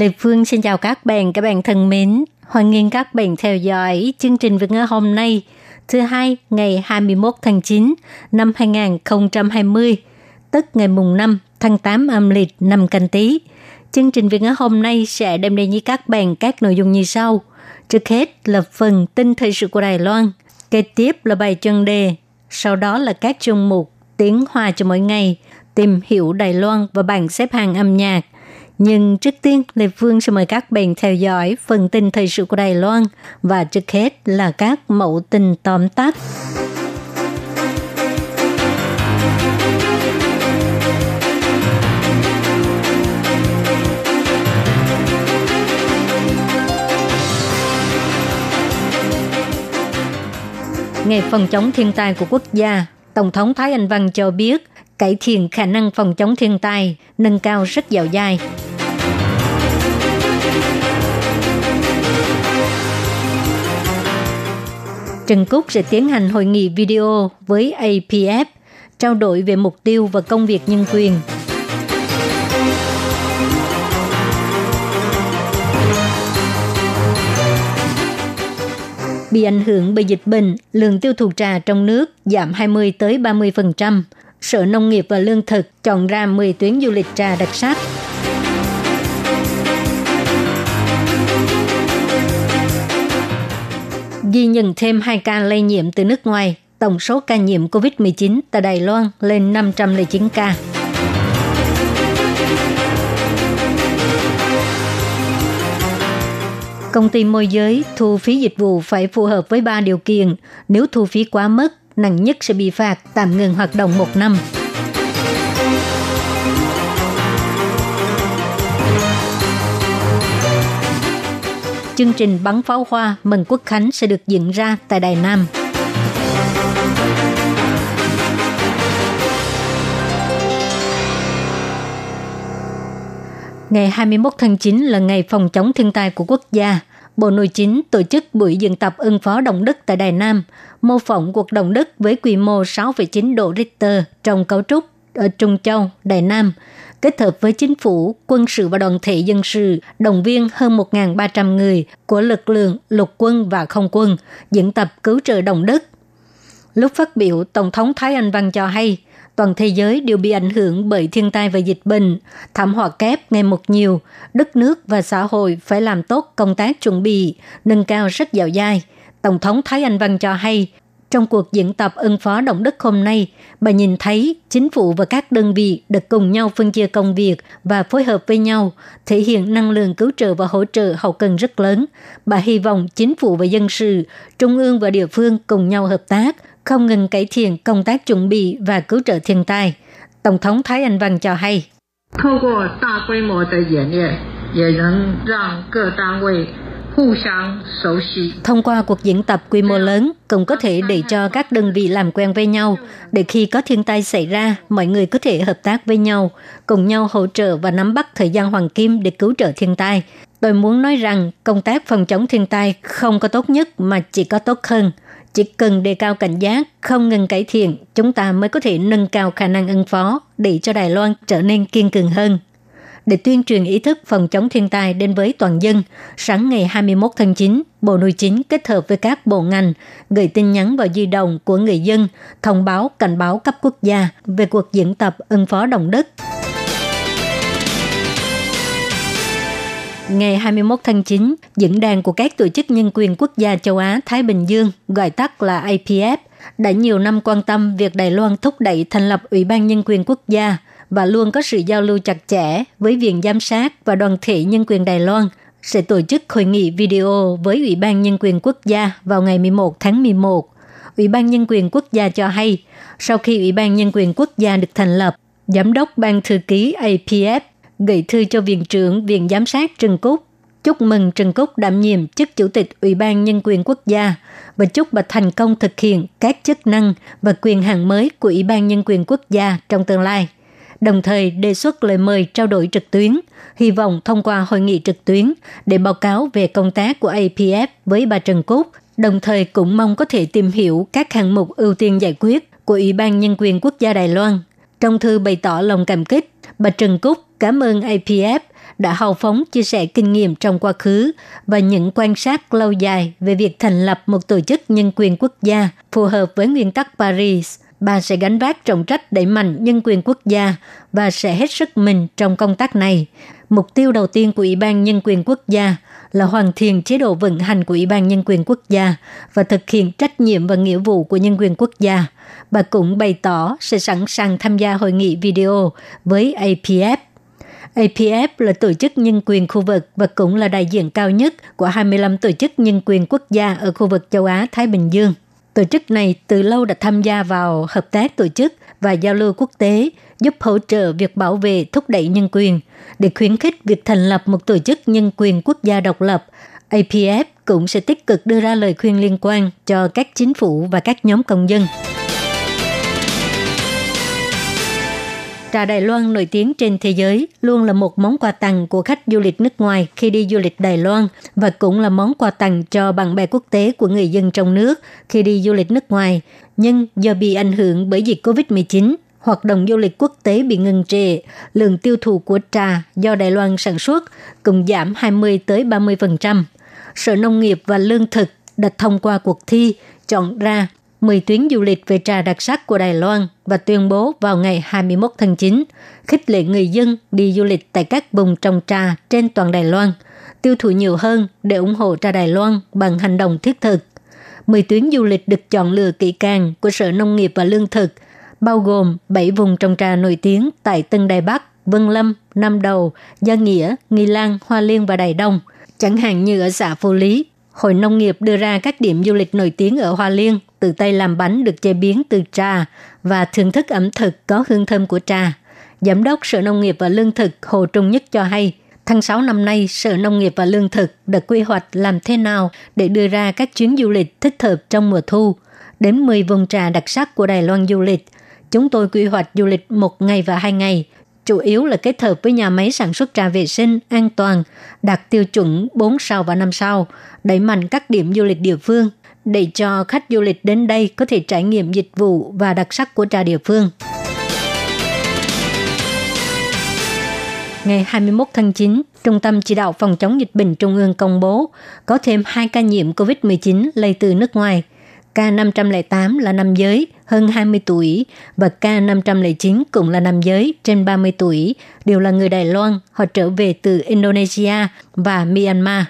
Lê Phương xin chào các bạn, các bạn thân mến. Hoan nghênh các bạn theo dõi chương trình Việt ngữ hôm nay, thứ hai ngày 21 tháng 9 năm 2020, tức ngày mùng 5 tháng 8 âm lịch năm canh tí. Chương trình Việt ngữ hôm nay sẽ đem đến với các bạn các nội dung như sau. Trước hết là phần tin thời sự của Đài Loan, kế tiếp là bài chân đề, sau đó là các chương mục tiếng hoa cho mỗi ngày, tìm hiểu Đài Loan và bảng xếp hạng âm nhạc. Nhưng trước tiên, Lê Phương sẽ mời các bạn theo dõi phần tin thời sự của Đài Loan và trước hết là các mẫu tin tóm tắt. Ngày phòng chống thiên tai của quốc gia, Tổng thống Thái Anh Văn cho biết cải thiện khả năng phòng chống thiên tai, nâng cao rất dẻo dai. Trần Cúc sẽ tiến hành hội nghị video với APF, trao đổi về mục tiêu và công việc nhân quyền. Bị ảnh hưởng bởi dịch bệnh, lượng tiêu thụ trà trong nước giảm 20 tới 30%. Sở Nông nghiệp và Lương thực chọn ra 10 tuyến du lịch trà đặc sắc. Ghi nhận thêm 2 ca lây nhiễm từ nước ngoài, tổng số ca nhiễm COVID-19 tại Đài Loan lên 509 ca. Công ty môi giới thu phí dịch vụ phải phù hợp với 3 điều kiện. Nếu thu phí quá mức, nặng nhất sẽ bị phạt tạm ngừng hoạt động một năm. Chương trình bắn pháo hoa mừng quốc khánh sẽ được diễn ra tại Đài Nam. Ngày 21 tháng 9 là ngày phòng chống thiên tai của quốc gia. Bộ Nội chính tổ chức buổi diễn tập ứng phó động đất tại Đài Nam, mô phỏng cuộc động đất với quy mô 6,9 độ Richter trong cấu trúc ở Trung Châu, Đài Nam, kết hợp với chính phủ, quân sự và đoàn thể dân sự, động viên hơn 1.300 người của lực lượng lục quân và không quân, diễn tập cứu trợ động đất. Lúc phát biểu, Tổng thống Thái Anh Văn cho hay, toàn thế giới đều bị ảnh hưởng bởi thiên tai và dịch bệnh, thảm họa kép ngày một nhiều, đất nước và xã hội phải làm tốt công tác chuẩn bị, nâng cao rất dạo dai. Tổng thống Thái Anh Văn cho hay, trong cuộc diễn tập ứng phó động đất hôm nay, bà nhìn thấy chính phủ và các đơn vị được cùng nhau phân chia công việc và phối hợp với nhau, thể hiện năng lượng cứu trợ và hỗ trợ hậu cần rất lớn. Bà hy vọng chính phủ và dân sự, trung ương và địa phương cùng nhau hợp tác, không ngừng cải thiện công tác chuẩn bị và cứu trợ thiên tai. Tổng thống Thái Anh Văn cho hay. Thông qua cuộc diễn tập quy mô lớn, cũng có thể để cho các đơn vị làm quen với nhau, để khi có thiên tai xảy ra, mọi người có thể hợp tác với nhau, cùng nhau hỗ trợ và nắm bắt thời gian hoàng kim để cứu trợ thiên tai. Tôi muốn nói rằng công tác phòng chống thiên tai không có tốt nhất mà chỉ có tốt hơn. Chỉ cần đề cao cảnh giác, không ngừng cải thiện, chúng ta mới có thể nâng cao khả năng ứng phó để cho Đài Loan trở nên kiên cường hơn để tuyên truyền ý thức phòng chống thiên tai đến với toàn dân. Sáng ngày 21 tháng 9, Bộ Nội chính kết hợp với các bộ ngành gửi tin nhắn vào di động của người dân thông báo cảnh báo cấp quốc gia về cuộc diễn tập ứng phó động đất. Ngày 21 tháng 9, diễn đàn của các tổ chức nhân quyền quốc gia châu Á Thái Bình Dương, gọi tắt là IPF, đã nhiều năm quan tâm việc Đài Loan thúc đẩy thành lập Ủy ban Nhân quyền Quốc gia – và luôn có sự giao lưu chặt chẽ với Viện Giám sát và Đoàn thể Nhân quyền Đài Loan sẽ tổ chức hội nghị video với Ủy ban Nhân quyền Quốc gia vào ngày 11 tháng 11. Ủy ban Nhân quyền Quốc gia cho hay, sau khi Ủy ban Nhân quyền Quốc gia được thành lập, Giám đốc Ban Thư ký APF gửi thư cho Viện trưởng Viện Giám sát Trần Cúc chúc mừng Trần Cúc đảm nhiệm chức Chủ tịch Ủy ban Nhân quyền Quốc gia và chúc bà thành công thực hiện các chức năng và quyền hạn mới của Ủy ban Nhân quyền Quốc gia trong tương lai. Đồng thời đề xuất lời mời trao đổi trực tuyến, hy vọng thông qua hội nghị trực tuyến để báo cáo về công tác của APF với bà Trần Cúc, đồng thời cũng mong có thể tìm hiểu các hạng mục ưu tiên giải quyết của Ủy ban Nhân quyền Quốc gia Đài Loan. Trong thư bày tỏ lòng cảm kích, bà Trần Cúc cảm ơn APF đã hào phóng chia sẻ kinh nghiệm trong quá khứ và những quan sát lâu dài về việc thành lập một tổ chức nhân quyền quốc gia phù hợp với nguyên tắc Paris. Bà sẽ gánh vác trọng trách đẩy mạnh nhân quyền quốc gia và sẽ hết sức mình trong công tác này. Mục tiêu đầu tiên của Ủy ban Nhân quyền Quốc gia là hoàn thiện chế độ vận hành của Ủy ban Nhân quyền Quốc gia và thực hiện trách nhiệm và nghĩa vụ của nhân quyền quốc gia. Bà cũng bày tỏ sẽ sẵn sàng tham gia hội nghị video với APF APF là tổ chức nhân quyền khu vực và cũng là đại diện cao nhất của 25 tổ chức nhân quyền quốc gia ở khu vực châu Á-Thái Bình Dương. Tổ chức này từ lâu đã tham gia vào hợp tác tổ chức và giao lưu quốc tế, giúp hỗ trợ việc bảo vệ thúc đẩy nhân quyền. Để khuyến khích việc thành lập một tổ chức nhân quyền quốc gia độc lập, APF cũng sẽ tích cực đưa ra lời khuyên liên quan cho các chính phủ và các nhóm công dân. Trà Đài Loan nổi tiếng trên thế giới luôn là một món quà tặng của khách du lịch nước ngoài khi đi du lịch Đài Loan và cũng là món quà tặng cho bạn bè quốc tế của người dân trong nước khi đi du lịch nước ngoài. Nhưng do bị ảnh hưởng bởi dịch COVID-19, hoạt động du lịch quốc tế bị ngừng trệ, lượng tiêu thụ của trà do Đài Loan sản xuất cũng giảm 20 tới 30%. Sở Nông nghiệp và Lương thực đã thông qua cuộc thi chọn ra 10 tuyến du lịch về trà đặc sắc của Đài Loan và tuyên bố vào ngày 21 tháng 9, khích lệ người dân đi du lịch tại các vùng trồng trà trên toàn Đài Loan, tiêu thụ nhiều hơn để ủng hộ trà Đài Loan bằng hành động thiết thực. 10 tuyến du lịch được chọn lựa kỹ càng của Sở Nông nghiệp và Lương thực, bao gồm 7 vùng trồng trà nổi tiếng tại Tân Đài Bắc, Vân Lâm, Nam Đầu, Gia Nghĩa, Nghi Lan, Hoa Liên và Đài Đông, chẳng hạn như ở xã Phú Lý, Hội Nông nghiệp đưa ra các điểm du lịch nổi tiếng ở Hoa Liên, tự tay làm bánh được chế biến từ trà và thưởng thức ẩm thực có hương thơm của trà. Giám đốc Sở Nông nghiệp và Lương thực Hồ Trung Nhất cho hay, tháng 6 năm nay, Sở Nông nghiệp và Lương thực đã quy hoạch làm thế nào để đưa ra các chuyến du lịch thích hợp trong mùa thu. Đến 10 vùng trà đặc sắc của Đài Loan du lịch, chúng tôi quy hoạch du lịch một ngày và hai ngày, chủ yếu là kết hợp với nhà máy sản xuất trà vệ sinh, an toàn, đạt tiêu chuẩn 4 sao và 5 sao, đẩy mạnh các điểm du lịch địa phương để cho khách du lịch đến đây có thể trải nghiệm dịch vụ và đặc sắc của trà địa phương. Ngày 21 tháng 9, Trung tâm Chỉ đạo Phòng chống dịch bệnh Trung ương công bố có thêm 2 ca nhiễm COVID-19 lây từ nước ngoài. Ca 508 là nam giới, hơn 20 tuổi và ca 509 cũng là nam giới trên 30 tuổi, đều là người Đài Loan, họ trở về từ Indonesia và Myanmar.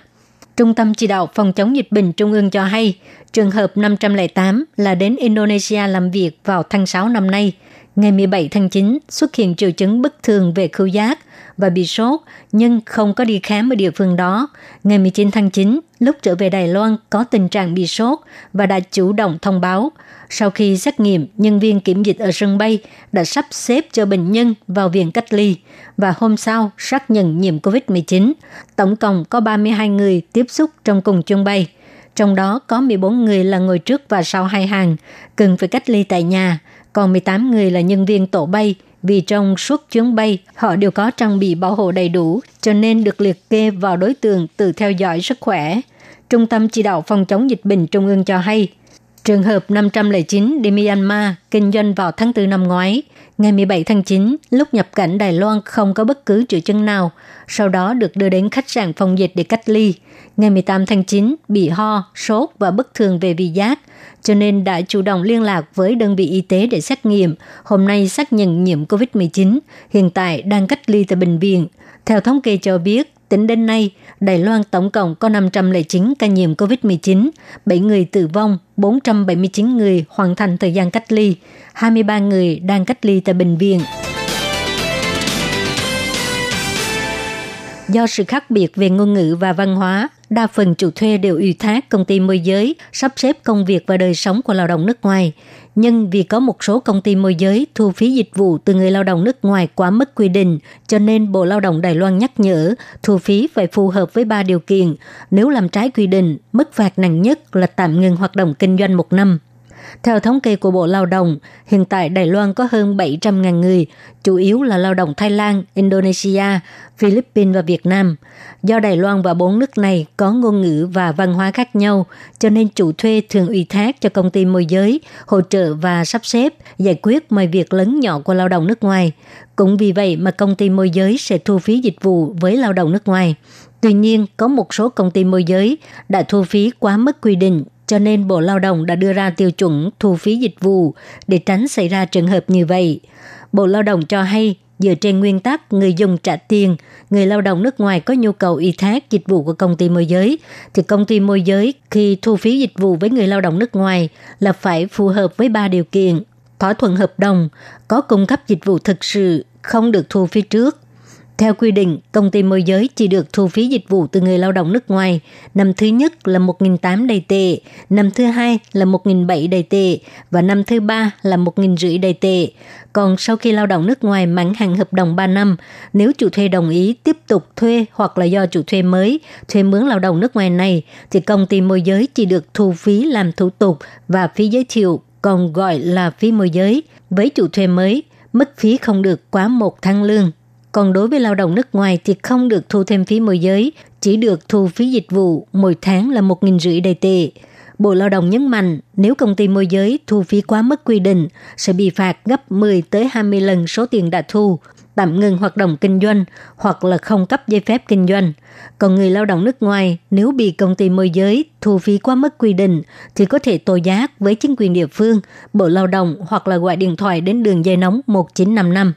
Trung tâm Chỉ đạo Phòng chống dịch bệnh Trung ương cho hay, trường hợp 508 là đến Indonesia làm việc vào tháng 6 năm nay. Ngày 17 tháng 9 xuất hiện triệu chứng bất thường về khứu giác và bị sốt nhưng không có đi khám ở địa phương đó. Ngày 19 tháng 9, lúc trở về Đài Loan có tình trạng bị sốt và đã chủ động thông báo. Sau khi xét nghiệm, nhân viên kiểm dịch ở sân bay đã sắp xếp cho bệnh nhân vào viện cách ly và hôm sau xác nhận nhiễm COVID-19. Tổng cộng có 32 người tiếp xúc trong cùng chuyến bay. Trong đó có 14 người là ngồi trước và sau hai hàng, cần phải cách ly tại nhà, còn 18 người là nhân viên tổ bay vì trong suốt chuyến bay họ đều có trang bị bảo hộ đầy đủ cho nên được liệt kê vào đối tượng tự theo dõi sức khỏe. Trung tâm chỉ đạo phòng chống dịch bệnh Trung ương cho hay, trường hợp 509 đi Myanmar kinh doanh vào tháng 4 năm ngoái, ngày 17 tháng 9, lúc nhập cảnh Đài Loan không có bất cứ triệu chứng nào, sau đó được đưa đến khách sạn phòng dịch để cách ly. Ngày 18 tháng 9, bị ho, sốt và bất thường về vị giác, cho nên đã chủ động liên lạc với đơn vị y tế để xét nghiệm. Hôm nay xác nhận nhiễm COVID-19, hiện tại đang cách ly tại bệnh viện. Theo thống kê cho biết, tính đến nay, Đài Loan tổng cộng có 509 ca nhiễm COVID-19, 7 người tử vong, 479 người hoàn thành thời gian cách ly, 23 người đang cách ly tại bệnh viện. Do sự khác biệt về ngôn ngữ và văn hóa, đa phần chủ thuê đều ủy thác công ty môi giới sắp xếp công việc và đời sống của lao động nước ngoài. Nhưng vì có một số công ty môi giới thu phí dịch vụ từ người lao động nước ngoài quá mức quy định, cho nên Bộ Lao động Đài Loan nhắc nhở thu phí phải phù hợp với ba điều kiện. Nếu làm trái quy định, mức phạt nặng nhất là tạm ngừng hoạt động kinh doanh một năm. Theo thống kê của Bộ Lao động, hiện tại Đài Loan có hơn 700.000 người, chủ yếu là lao động Thái Lan, Indonesia, Philippines và Việt Nam. Do Đài Loan và bốn nước này có ngôn ngữ và văn hóa khác nhau, cho nên chủ thuê thường ủy thác cho công ty môi giới, hỗ trợ và sắp xếp, giải quyết mọi việc lớn nhỏ của lao động nước ngoài. Cũng vì vậy mà công ty môi giới sẽ thu phí dịch vụ với lao động nước ngoài. Tuy nhiên, có một số công ty môi giới đã thu phí quá mức quy định cho nên Bộ Lao động đã đưa ra tiêu chuẩn thu phí dịch vụ để tránh xảy ra trường hợp như vậy. Bộ Lao động cho hay, dựa trên nguyên tắc người dùng trả tiền, người lao động nước ngoài có nhu cầu y thác dịch vụ của công ty môi giới, thì công ty môi giới khi thu phí dịch vụ với người lao động nước ngoài là phải phù hợp với ba điều kiện. Thỏa thuận hợp đồng, có cung cấp dịch vụ thực sự, không được thu phí trước, theo quy định, công ty môi giới chỉ được thu phí dịch vụ từ người lao động nước ngoài. Năm thứ nhất là 1.800 đầy tệ, năm thứ hai là 1.700 đầy tệ và năm thứ ba là 1.500 đầy tệ. Còn sau khi lao động nước ngoài mãn hạn hợp đồng 3 năm, nếu chủ thuê đồng ý tiếp tục thuê hoặc là do chủ thuê mới thuê mướn lao động nước ngoài này, thì công ty môi giới chỉ được thu phí làm thủ tục và phí giới thiệu, còn gọi là phí môi giới. Với chủ thuê mới, mức phí không được quá một tháng lương. Còn đối với lao động nước ngoài thì không được thu thêm phí môi giới, chỉ được thu phí dịch vụ mỗi tháng là 1.500 đầy tệ. Bộ Lao động nhấn mạnh nếu công ty môi giới thu phí quá mức quy định sẽ bị phạt gấp 10 tới 20 lần số tiền đã thu, tạm ngừng hoạt động kinh doanh hoặc là không cấp giấy phép kinh doanh. Còn người lao động nước ngoài nếu bị công ty môi giới thu phí quá mức quy định thì có thể tố giác với chính quyền địa phương, Bộ Lao động hoặc là gọi điện thoại đến đường dây nóng 1955.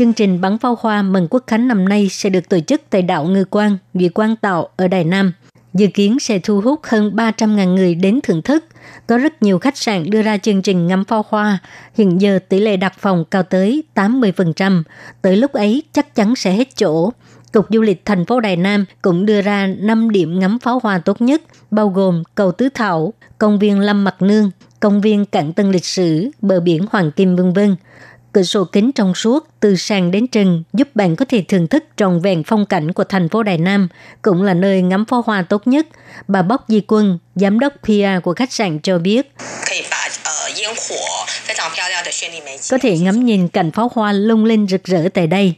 Chương trình bắn pháo hoa mừng quốc khánh năm nay sẽ được tổ chức tại đảo Ngư Quang, huyện Quang Tạo ở Đài Nam. Dự kiến sẽ thu hút hơn 300.000 người đến thưởng thức. Có rất nhiều khách sạn đưa ra chương trình ngắm pháo hoa. Hiện giờ tỷ lệ đặt phòng cao tới 80%. Tới lúc ấy chắc chắn sẽ hết chỗ. Cục Du lịch thành phố Đài Nam cũng đưa ra 5 điểm ngắm pháo hoa tốt nhất, bao gồm cầu Tứ Thảo, công viên Lâm Mặt Nương, công viên Cảng Tân Lịch Sử, bờ biển Hoàng Kim v.v. Cửa sổ kính trong suốt từ sàn đến trần giúp bạn có thể thưởng thức trọn vẹn phong cảnh của thành phố Đài Nam, cũng là nơi ngắm pháo hoa tốt nhất. Bà Bóc Di Quân, giám đốc PR của khách sạn cho biết. Có thể ngắm nhìn cảnh pháo hoa lung linh rực rỡ tại đây.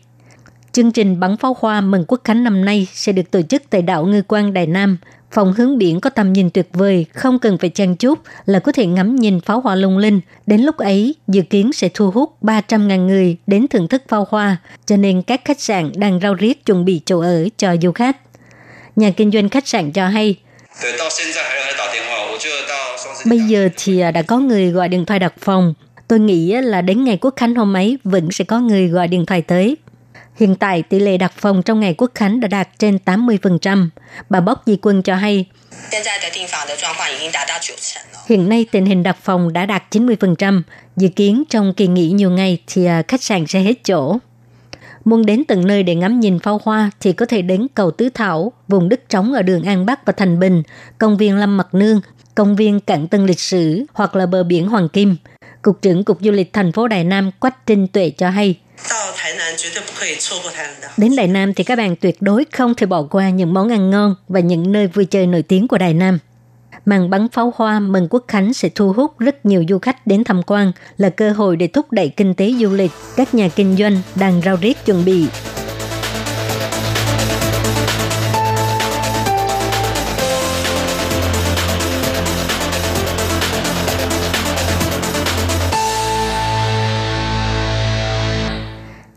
Chương trình bắn pháo hoa mừng quốc khánh năm nay sẽ được tổ chức tại đảo Ngư Quan Đài Nam Phòng hướng biển có tầm nhìn tuyệt vời, không cần phải trang chút là có thể ngắm nhìn pháo hoa lung linh. Đến lúc ấy, dự kiến sẽ thu hút 300.000 người đến thưởng thức pháo hoa, cho nên các khách sạn đang rao riết chuẩn bị chỗ ở cho du khách. Nhà kinh doanh khách sạn cho hay, Bây giờ thì à, đã có người gọi điện thoại đặt phòng. Tôi nghĩ à, là đến ngày quốc khánh hôm ấy vẫn sẽ có người gọi điện thoại tới. Hiện tại, tỷ lệ đặt phòng trong ngày quốc khánh đã đạt trên 80%. Bà Bóc Di Quân cho hay, Hiện nay tình hình đặt phòng đã đạt 90%, dự kiến trong kỳ nghỉ nhiều ngày thì à, khách sạn sẽ hết chỗ. Muốn đến tận nơi để ngắm nhìn pháo hoa thì có thể đến cầu Tứ Thảo, vùng đất trống ở đường An Bắc và Thành Bình, công viên Lâm Mặt Nương, công viên Cảng Tân Lịch Sử hoặc là bờ biển Hoàng Kim. Cục trưởng Cục Du lịch thành phố Đài Nam Quách Trinh Tuệ cho hay, Đến Đài Nam thì các bạn tuyệt đối không thể bỏ qua những món ăn ngon và những nơi vui chơi nổi tiếng của Đài Nam. Màn bắn pháo hoa mừng quốc khánh sẽ thu hút rất nhiều du khách đến tham quan, là cơ hội để thúc đẩy kinh tế du lịch. Các nhà kinh doanh đang rao riết chuẩn bị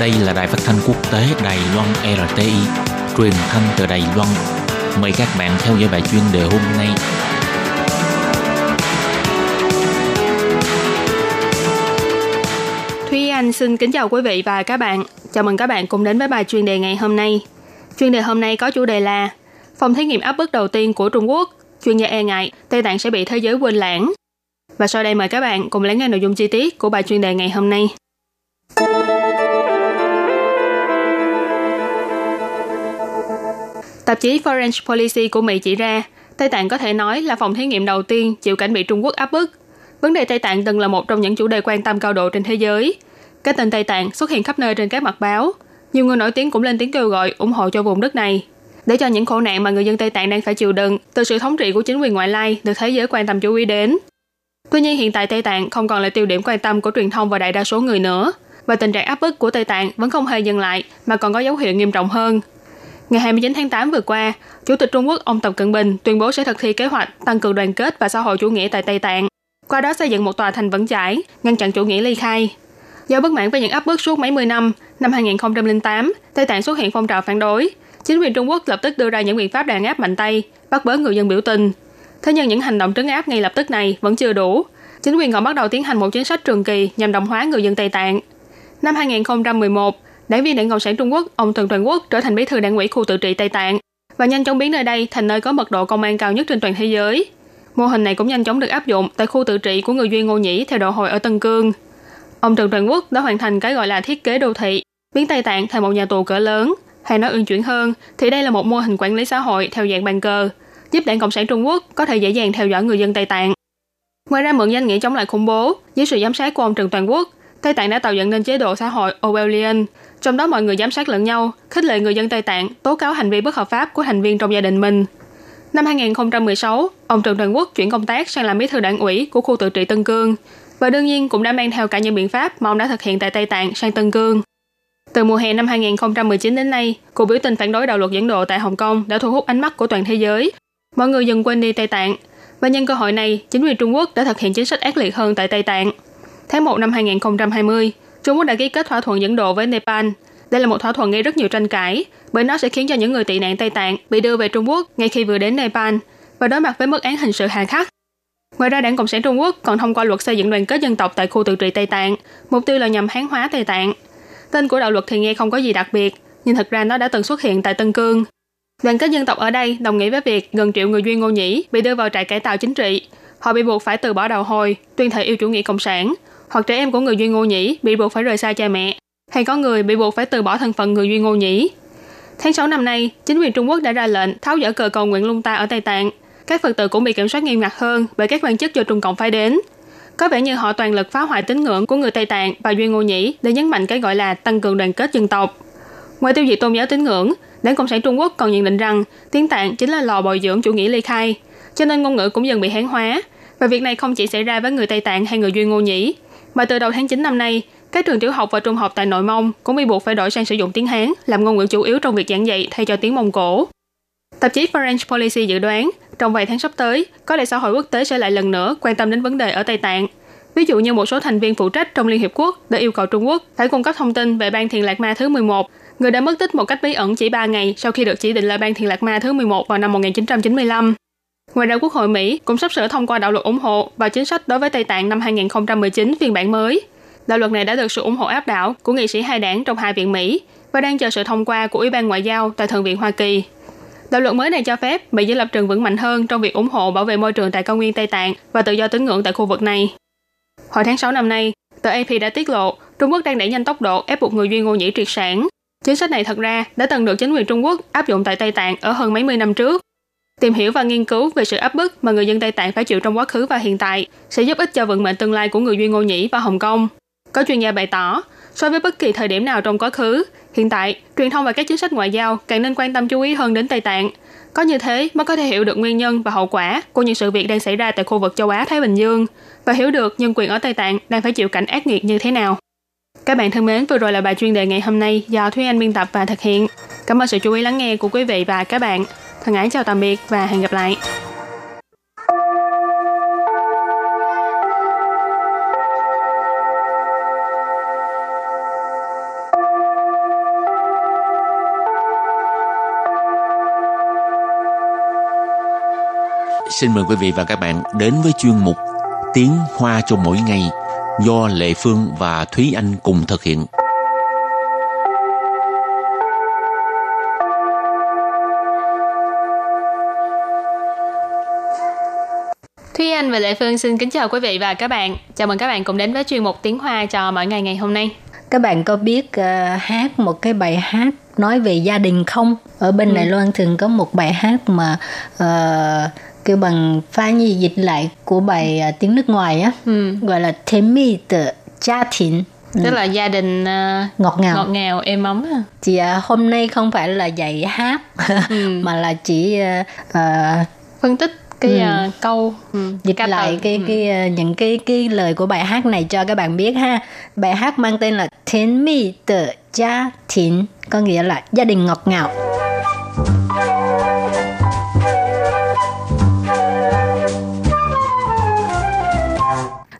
Đây là đài phát thanh quốc tế Đài Loan RTI, truyền thanh từ Đài Loan. Mời các bạn theo dõi bài chuyên đề hôm nay. Thúy Anh xin kính chào quý vị và các bạn. Chào mừng các bạn cùng đến với bài chuyên đề ngày hôm nay. Chuyên đề hôm nay có chủ đề là Phòng thí nghiệm áp bức đầu tiên của Trung Quốc, chuyên gia e ngại Tây Tạng sẽ bị thế giới quên lãng. Và sau đây mời các bạn cùng lắng nghe nội dung chi tiết của bài chuyên đề ngày hôm nay. Tạp chí Foreign Policy của Mỹ chỉ ra, Tây Tạng có thể nói là phòng thí nghiệm đầu tiên chịu cảnh bị Trung Quốc áp bức. Vấn đề Tây Tạng từng là một trong những chủ đề quan tâm cao độ trên thế giới. Cái tên Tây Tạng xuất hiện khắp nơi trên các mặt báo. Nhiều người nổi tiếng cũng lên tiếng kêu gọi ủng hộ cho vùng đất này. Để cho những khổ nạn mà người dân Tây Tạng đang phải chịu đựng từ sự thống trị của chính quyền ngoại lai được thế giới quan tâm chú ý đến. Tuy nhiên hiện tại Tây Tạng không còn là tiêu điểm quan tâm của truyền thông và đại đa số người nữa. Và tình trạng áp bức của Tây Tạng vẫn không hề dừng lại mà còn có dấu hiệu nghiêm trọng hơn – Ngày 29 tháng 8 vừa qua, Chủ tịch Trung Quốc ông Tập Cận Bình tuyên bố sẽ thực thi kế hoạch tăng cường đoàn kết và xã hội chủ nghĩa tại Tây Tạng, qua đó xây dựng một tòa thành vững chãi, ngăn chặn chủ nghĩa ly khai. Do bất mãn với những áp bức suốt mấy mươi năm, năm 2008, Tây Tạng xuất hiện phong trào phản đối. Chính quyền Trung Quốc lập tức đưa ra những biện pháp đàn áp mạnh tay, bắt bớ người dân biểu tình. Thế nhưng những hành động trấn áp ngay lập tức này vẫn chưa đủ. Chính quyền còn bắt đầu tiến hành một chính sách trường kỳ nhằm đồng hóa người dân Tây Tạng. Năm 2011, đảng viên Đảng Cộng sản Trung Quốc, ông Trần Toàn Quốc trở thành bí thư đảng ủy khu tự trị Tây Tạng và nhanh chóng biến nơi đây thành nơi có mật độ công an cao nhất trên toàn thế giới. Mô hình này cũng nhanh chóng được áp dụng tại khu tự trị của người Duy Ngô Nhĩ theo đạo hồi ở Tân Cương. Ông Trần Toàn Quốc đã hoàn thành cái gọi là thiết kế đô thị, biến Tây Tạng thành một nhà tù cỡ lớn. Hay nói ương chuyển hơn, thì đây là một mô hình quản lý xã hội theo dạng bàn cờ, giúp Đảng Cộng sản Trung Quốc có thể dễ dàng theo dõi người dân Tây Tạng. Ngoài ra mượn danh nghĩa chống lại khủng bố, dưới sự giám sát của ông Trần Toàn Quốc, Tây Tạng đã tạo dựng nên chế độ xã hội Orwellian, trong đó mọi người giám sát lẫn nhau, khích lệ người dân Tây Tạng tố cáo hành vi bất hợp pháp của thành viên trong gia đình mình. Năm 2016, ông Trần Trần Quốc chuyển công tác sang làm bí thư đảng ủy của khu tự trị Tân Cương và đương nhiên cũng đã mang theo cả những biện pháp mà ông đã thực hiện tại Tây Tạng sang Tân Cương. Từ mùa hè năm 2019 đến nay, cuộc biểu tình phản đối đạo luật dẫn độ tại Hồng Kông đã thu hút ánh mắt của toàn thế giới. Mọi người dần quên đi Tây Tạng, và nhân cơ hội này, chính quyền Trung Quốc đã thực hiện chính sách ác liệt hơn tại Tây Tạng. Tháng 1 năm 2020, Trung Quốc đã ký kết thỏa thuận dẫn độ với Nepal. Đây là một thỏa thuận gây rất nhiều tranh cãi, bởi nó sẽ khiến cho những người tị nạn Tây Tạng bị đưa về Trung Quốc ngay khi vừa đến Nepal và đối mặt với mức án hình sự hà khắc. Ngoài ra, Đảng Cộng sản Trung Quốc còn thông qua luật xây dựng đoàn kết dân tộc tại khu tự trị Tây Tạng, mục tiêu là nhằm hán hóa Tây Tạng. Tên của đạo luật thì nghe không có gì đặc biệt, nhưng thực ra nó đã từng xuất hiện tại Tân Cương. Đoàn kết dân tộc ở đây đồng nghĩa với việc gần triệu người Duy Ngô Nhĩ bị đưa vào trại cải tạo chính trị. Họ bị buộc phải từ bỏ đạo hồi, tuyên thệ yêu chủ nghĩa cộng sản, hoặc trẻ em của người Duy Ngô Nhĩ bị buộc phải rời xa cha mẹ, hay có người bị buộc phải từ bỏ thân phận người Duy Ngô Nhĩ. Tháng 6 năm nay, chính quyền Trung Quốc đã ra lệnh tháo dỡ cờ cầu nguyện lung ta ở Tây Tạng. Các Phật tử cũng bị kiểm soát nghiêm ngặt hơn bởi các quan chức do Trung Cộng phái đến. Có vẻ như họ toàn lực phá hoại tín ngưỡng của người Tây Tạng và Duy Ngô Nhĩ để nhấn mạnh cái gọi là tăng cường đoàn kết dân tộc. Ngoài tiêu diệt tôn giáo tín ngưỡng, Đảng Cộng sản Trung Quốc còn nhận định rằng tiếng Tạng chính là lò bồi dưỡng chủ nghĩa ly khai, cho nên ngôn ngữ cũng dần bị hán hóa. Và việc này không chỉ xảy ra với người Tây Tạng hay người Duy Ngô Nhĩ, mà từ đầu tháng 9 năm nay, các trường tiểu học và trung học tại Nội Mông cũng bị buộc phải đổi sang sử dụng tiếng Hán làm ngôn ngữ chủ yếu trong việc giảng dạy thay cho tiếng Mông Cổ. Tạp chí Foreign Policy dự đoán, trong vài tháng sắp tới, có lẽ xã hội quốc tế sẽ lại lần nữa quan tâm đến vấn đề ở Tây Tạng. Ví dụ như một số thành viên phụ trách trong Liên Hiệp Quốc đã yêu cầu Trung Quốc phải cung cấp thông tin về ban thiền lạc ma thứ 11, người đã mất tích một cách bí ẩn chỉ 3 ngày sau khi được chỉ định là ban thiền lạc ma thứ 11 vào năm 1995. Ngoài ra, Quốc hội Mỹ cũng sắp sửa thông qua đạo luật ủng hộ và chính sách đối với Tây Tạng năm 2019 phiên bản mới. Đạo luật này đã được sự ủng hộ áp đảo của nghị sĩ hai đảng trong hai viện Mỹ và đang chờ sự thông qua của Ủy ban Ngoại giao tại Thượng viện Hoa Kỳ. Đạo luật mới này cho phép Mỹ giữ lập trường vững mạnh hơn trong việc ủng hộ bảo vệ môi trường tại cao nguyên Tây Tạng và tự do tín ngưỡng tại khu vực này. Hồi tháng 6 năm nay, tờ AP đã tiết lộ Trung Quốc đang đẩy nhanh tốc độ ép buộc người Duy Ngô Nhĩ triệt sản. Chính sách này thật ra đã từng được chính quyền Trung Quốc áp dụng tại Tây Tạng ở hơn mấy mươi năm trước. Tìm hiểu và nghiên cứu về sự áp bức mà người dân Tây Tạng phải chịu trong quá khứ và hiện tại sẽ giúp ích cho vận mệnh tương lai của người Duy Ngô Nhĩ và Hồng Kông. Có chuyên gia bày tỏ, So với bất kỳ thời điểm nào trong quá khứ, hiện tại, truyền thông và các chính sách ngoại giao càng nên quan tâm chú ý hơn đến Tây Tạng. Có như thế mới có thể hiểu được nguyên nhân và hậu quả của những sự việc đang xảy ra tại khu vực châu Á-Thái Bình Dương và hiểu được nhân quyền ở Tây Tạng đang phải chịu cảnh ác nghiệt như thế nào. Các bạn thân mến, vừa rồi là bài chuyên đề ngày hôm nay do Thúy Anh biên tập và thực hiện. Cảm ơn sự chú ý lắng nghe của quý vị và các bạn. Thân ái chào tạm biệt và hẹn gặp lại. Xin mời quý vị và các bạn đến với chuyên mục Tiếng Hoa cho mỗi ngày do Lệ Phương và Thúy Anh cùng thực hiện. Thúy Anh và Lệ Phương xin kính chào quý vị và các bạn. Chào mừng các bạn cùng đến với chuyên mục Tiếng Hoa cho mỗi ngày ngày hôm nay. Các bạn có biết uh, hát một cái bài hát nói về gia đình không? Ở bên ừ. Đài Loan thường có một bài hát mà uh, kêu bằng pha nhi dịch lại của bài uh, tiếng nước ngoài á, ừ. gọi là Thêm mi tự gia đình tức ừ. là gia đình uh, ngọt ngào ngọt ngào êm ấm chị uh, hôm nay không phải là dạy hát ừ. mà là chỉ uh, uh, phân tích cái ừ. uh, câu ừ. dịch Ca lại từ. cái ừ. cái uh, những cái cái lời của bài hát này cho các bạn biết ha bài hát mang tên là Thiên mi tự gia thịnh có nghĩa là gia đình ngọt ngào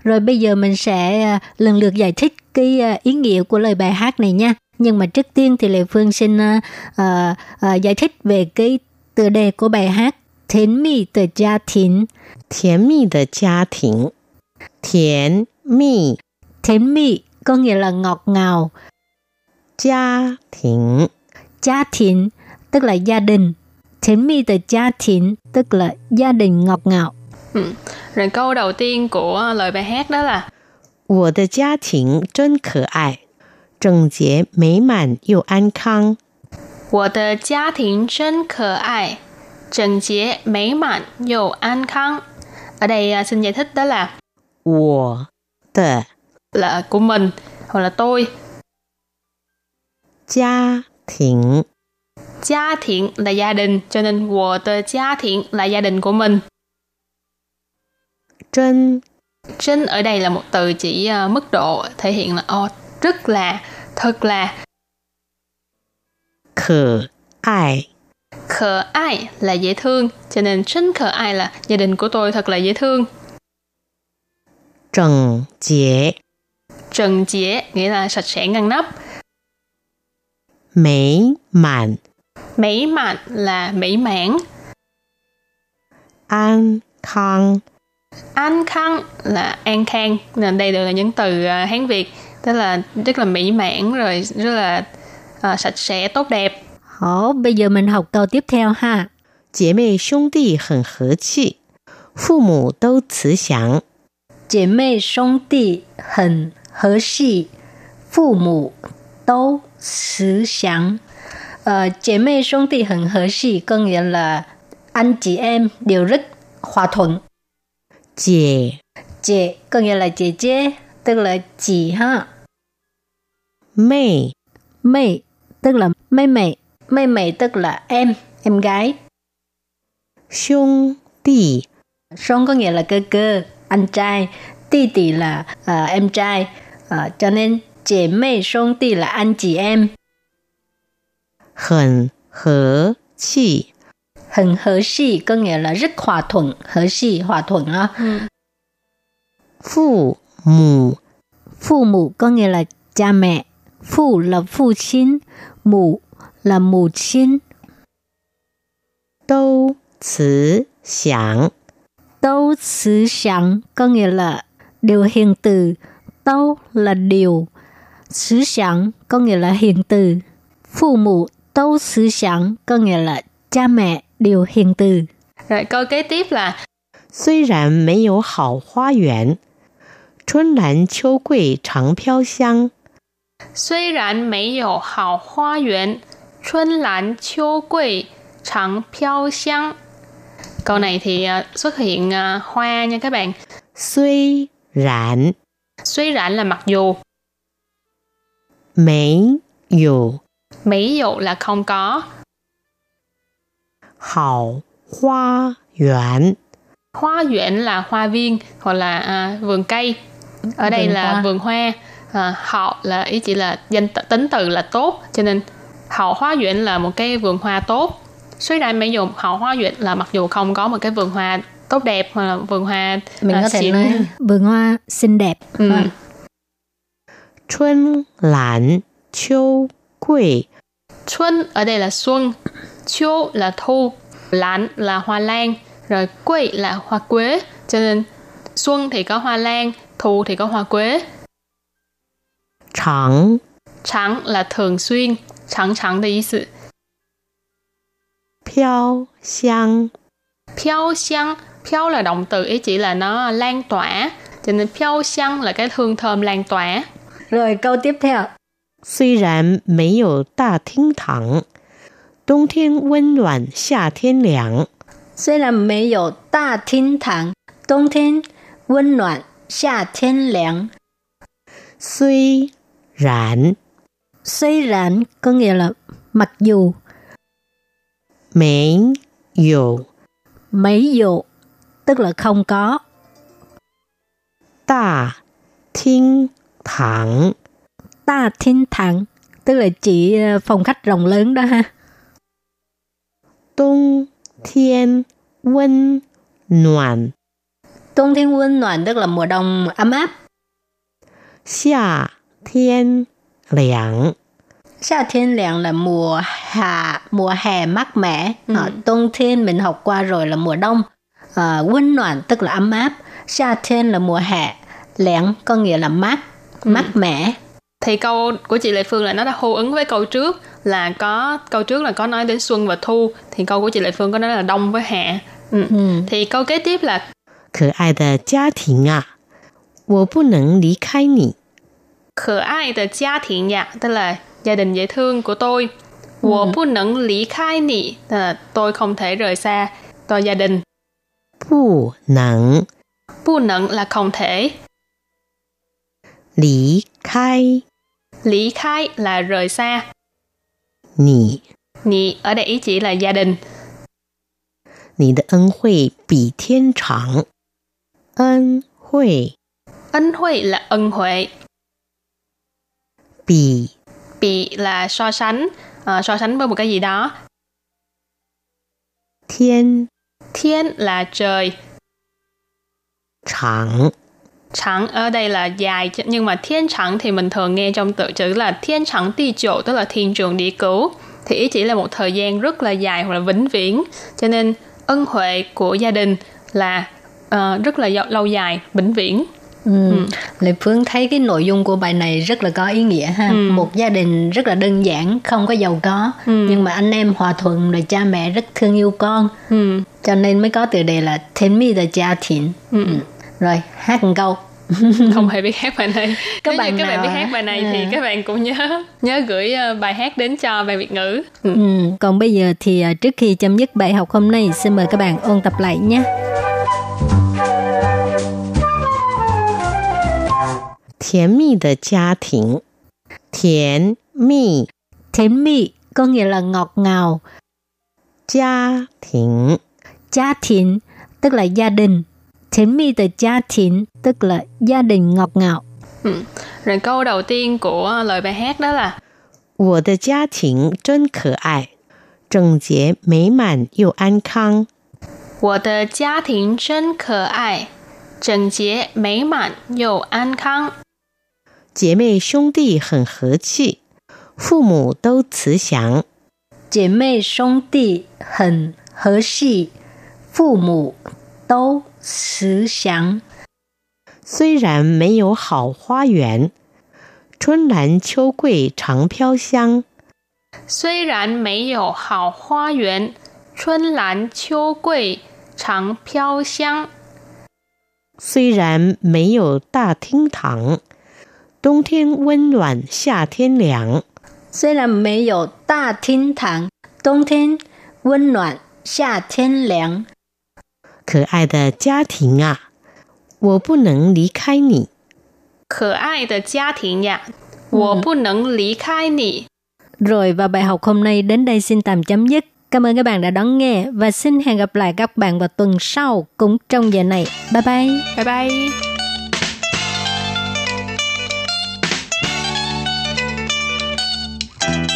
Rồi bây giờ mình sẽ uh, lần lượt giải thích cái uh, ý nghĩa của lời bài hát này nha. Nhưng mà trước tiên thì Lê Phương xin uh, uh, uh, giải thích về cái tựa đề của bài hát 甜蜜的家庭，甜蜜的家庭，甜蜜，甜蜜 có nghĩa là ngọt ngào. Gia đình, gia đình tức là gia đình.甜蜜的家庭 tức là gia đình ngọt ngào. Ừ. Rồi câu đầu tiên của lời bài hát đó là 我的家庭真可爱，整洁美满又安康。我的家庭真可爱。 整洁、美满又安康. Ở đây à, xin giải thích đó là 我的 là của mình hoặc là tôi. Gia đình Gia thiện là gia đình, cho nên 我的家庭 là gia đình của mình. Chân Chân ở đây là một từ chỉ uh, mức độ thể hiện là oh, rất là, thật là. Khờ ai khờ ai là dễ thương, cho nên chân khờ ai là gia đình của tôi thật là dễ thương. Trần chế Trần chế nghĩa là sạch sẽ ngăn nắp. Mỹ mãn Mỹ mãn là mỹ mãn. An khang An khang là an khang, nên đây đều là những từ uh, Hán Việt, tức là rất là mỹ mãn rồi rất là uh, sạch sẽ tốt đẹp. 好，bây giờ mình học câu tiếp theo ha. 姐妹兄弟很和气，父母都慈祥。姐妹兄弟很和气，父母都慈祥。Ờ, chị妹 兄弟 很和气 có nghĩa là anh chị em đều rất hòa thuận. Chị Chị có nghĩa là chị姐, tức là chị ha. Mei Mei tức là妹妹 Mây mày tức là em, em gái. Xung tỷ Xung có nghĩa là cơ cơ, anh trai. Tỷ tỷ là uh, em trai. Uh, cho nên chị mây xung tỷ là anh chị em. Hẳn hở chi Hẳn hở chi có nghĩa là rất hòa thuận. Hở chi hòa thuận á. Ừ. Phụ mù Phụ mù có nghĩa là cha mẹ. Phụ là phụ 亲, mù là mù chín. Đâu慈祥Đâu慈祥có nghĩa là điều hiền từ. Đâu là điều.慈祥có nghĩa là hiền từ. Phụ mụ đâu慈祥có nghĩa là cha mẹ đều hiền từ. Rồi câu kế tiếp là 虽然没有好花园，春兰秋桂常飘香。虽然没有好花园， Xuân. Câu này thì à, xuất hiện à, hoa nha các bạn. Suy rãn Suy rãn là mặc dù. Mấy dù. Mấy dù là không có. Hậu hoa yuan Hoa yuan là hoa viên hoặc là à, vườn cây. Ở đây vườn là hoa. vườn hoa. À, họ là ý chỉ là danh tính từ là tốt cho nên hậu hoa viện là một cái vườn hoa tốt. Suy ra mỹ dụ hậu hoa viện là mặc dù không có một cái vườn hoa tốt đẹp mà là vườn hoa mình à, có thể xịn. nói vườn hoa xinh đẹp. Ừ. Vâng. Xuân lãn chiêu quỷ Xuân ở đây là xuân Chiêu là thu Lãn là hoa lan Rồi quỷ là hoa quế. Cho nên xuân thì có hoa lan Thu thì có hoa quế. Trắng Chẳng là thường xuyên. trắng trắng de ý sự. 飘香 Phiêu xiang, phiêu là động từ ý chỉ là nó lan tỏa. Cho nên phiêu xiang là cái hương thơm lan tỏa. Rồi câu tiếp theo. 虽然没有大厅堂，冬天温暖，夏天凉。虽然没有大厅堂，冬天温暖，夏天凉。虽然 虽然 có nghĩa là mặc dù. Mấy dù. Mấy dù tức là không có. Đà thiên thẳng. Đà thiên thẳng tức là chỉ ờ, phòng khách rộng lớn đó ha. Đông thiên quân noạn. Đông thiên quân noạn tức là mùa đông ấm áp. Xà thiên 凉。 夏thiên凉là mùa hạ mùa hè mát mẻ Ừ. Ờ,冬thiên mình học qua rồi là mùa đông à,温暖tức là ấm áp夏thiên là mùa hè Lẻn có nghĩa là mát mát mẻ Thì câu của chị Lệ Phương là nó đã hô ứng với câu trước là có câu trước là có nói đến xuân và thu thì câu của chị Lệ Phương có nói là đông với hạ. Ừ. ừ. Thì câu kế tiếp là 可爱的家庭啊，我不能离开你。 khở ai de gia thiện dạ, tức là gia đình dễ thương của tôi. Wo bu neng lý khai nị, tức là tôi không thể rời xa tôi gia đình. 不能 Bu neng là không thể. 离开 Lý khai là rời xa. 你， Nị ở đây ý chỉ là gia đình. 你的恩惠比天长。恩惠 Ân huệ là ân huệ. 比比 là so sánh. Uh, so sánh với một cái gì đó. Thiên thiên là trời. Chẳng chẳng ở đây là dài nhưng mà thiên chẳng thì mình thường nghe trong tự chữ là thiên chẳng ti chỗ tức là thiên trường địa cứu thì ý chỉ là một thời gian rất là dài hoặc là vĩnh viễn. Cho nên ân huệ của gia đình là uh, rất là lâu dài vĩnh viễn. Ừ. Lệ Phương thấy cái nội dung của bài này rất là có ý nghĩa ha. Ừ. Một gia đình rất là đơn giản, không có giàu có, Ừ. nhưng mà anh em hòa thuận rồi cha mẹ rất thương yêu con, ừ. cho nên mới có từ đề là thiên mi de gia thiện. Ừ. Rồi hát một câu. không hề biết hát bài này Các nếu bạn như các bạn biết hát bài này thì À. các bạn cũng nhớ nhớ gửi ờ, bài hát đến cho bài Việt ngữ ừ. Ừ. Còn bây giờ thì à, trước khi chấm dứt bài học hôm nay, xin mời các bạn ôn tập lại nhé. 甜蜜的家庭，甜蜜 Thiên mi có nghĩa là ngọt ngào, 家庭 gia thiện tức là gia đình. Thiên mi de gia thiện tức là gia đình ngọt ngào. rồi câu đầu tiên của lời bài hát đó là 我的家庭真可爱，整洁美满又安康。我的家庭真可爱，整洁美满又安康。 姐妹兄弟很和气，父母都慈祥。姐妹兄弟很和气，父母都慈祥。虽然没有好花园，春兰秋桂常飘香。虽然没有好花园，春兰秋桂常飘香。虽然没有大厅堂，冬天温暖，夏天凉。虽然没有大厅堂，冬天温暖，夏天凉。可爱的家庭啊，我不能离开你。可爱的家庭呀， 我不能离开你。 Rồi và bài học hôm nay đến đây xin tạm chấm dứt. Cảm ơn các bạn đã đón nghe và xin hẹn gặp lại các bạn vào tuần sau cũng trong giờ này. Bye bye! Bye bye. Quý vị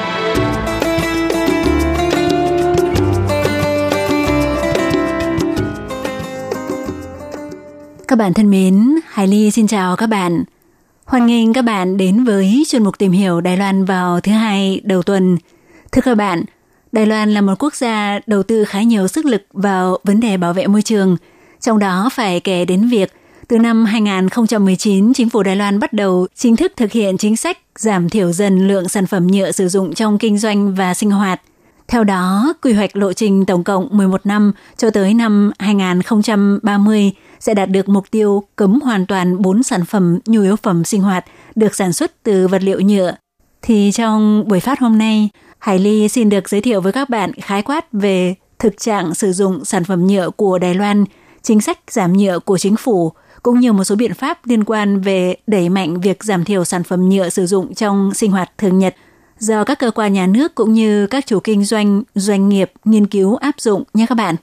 Các bạn thân mến, Hải Ly xin chào các bạn. Hoan nghênh các bạn đến với chuyên mục tìm hiểu Đài Loan vào thứ hai đầu tuần. Thưa các bạn, Đài Loan là một quốc gia đầu tư khá nhiều sức lực vào vấn đề bảo vệ môi trường, trong đó phải kể đến việc từ năm 2019, chính phủ Đài Loan bắt đầu chính thức thực hiện chính sách giảm thiểu dần lượng sản phẩm nhựa sử dụng trong kinh doanh và sinh hoạt. Theo đó, quy hoạch lộ trình tổng cộng 11 năm cho tới năm 2030 sẽ đạt được mục tiêu cấm hoàn toàn 4 sản phẩm nhu yếu phẩm sinh hoạt được sản xuất từ vật liệu nhựa. Thì trong buổi phát hôm nay, Hải Ly xin được giới thiệu với các bạn khái quát về thực trạng sử dụng sản phẩm nhựa của Đài Loan, chính sách giảm nhựa của chính phủ, cũng như một số biện pháp liên quan về đẩy mạnh việc giảm thiểu sản phẩm nhựa sử dụng trong sinh hoạt thường nhật do các cơ quan nhà nước cũng như các chủ kinh doanh, doanh nghiệp nghiên cứu áp dụng nhé các bạn.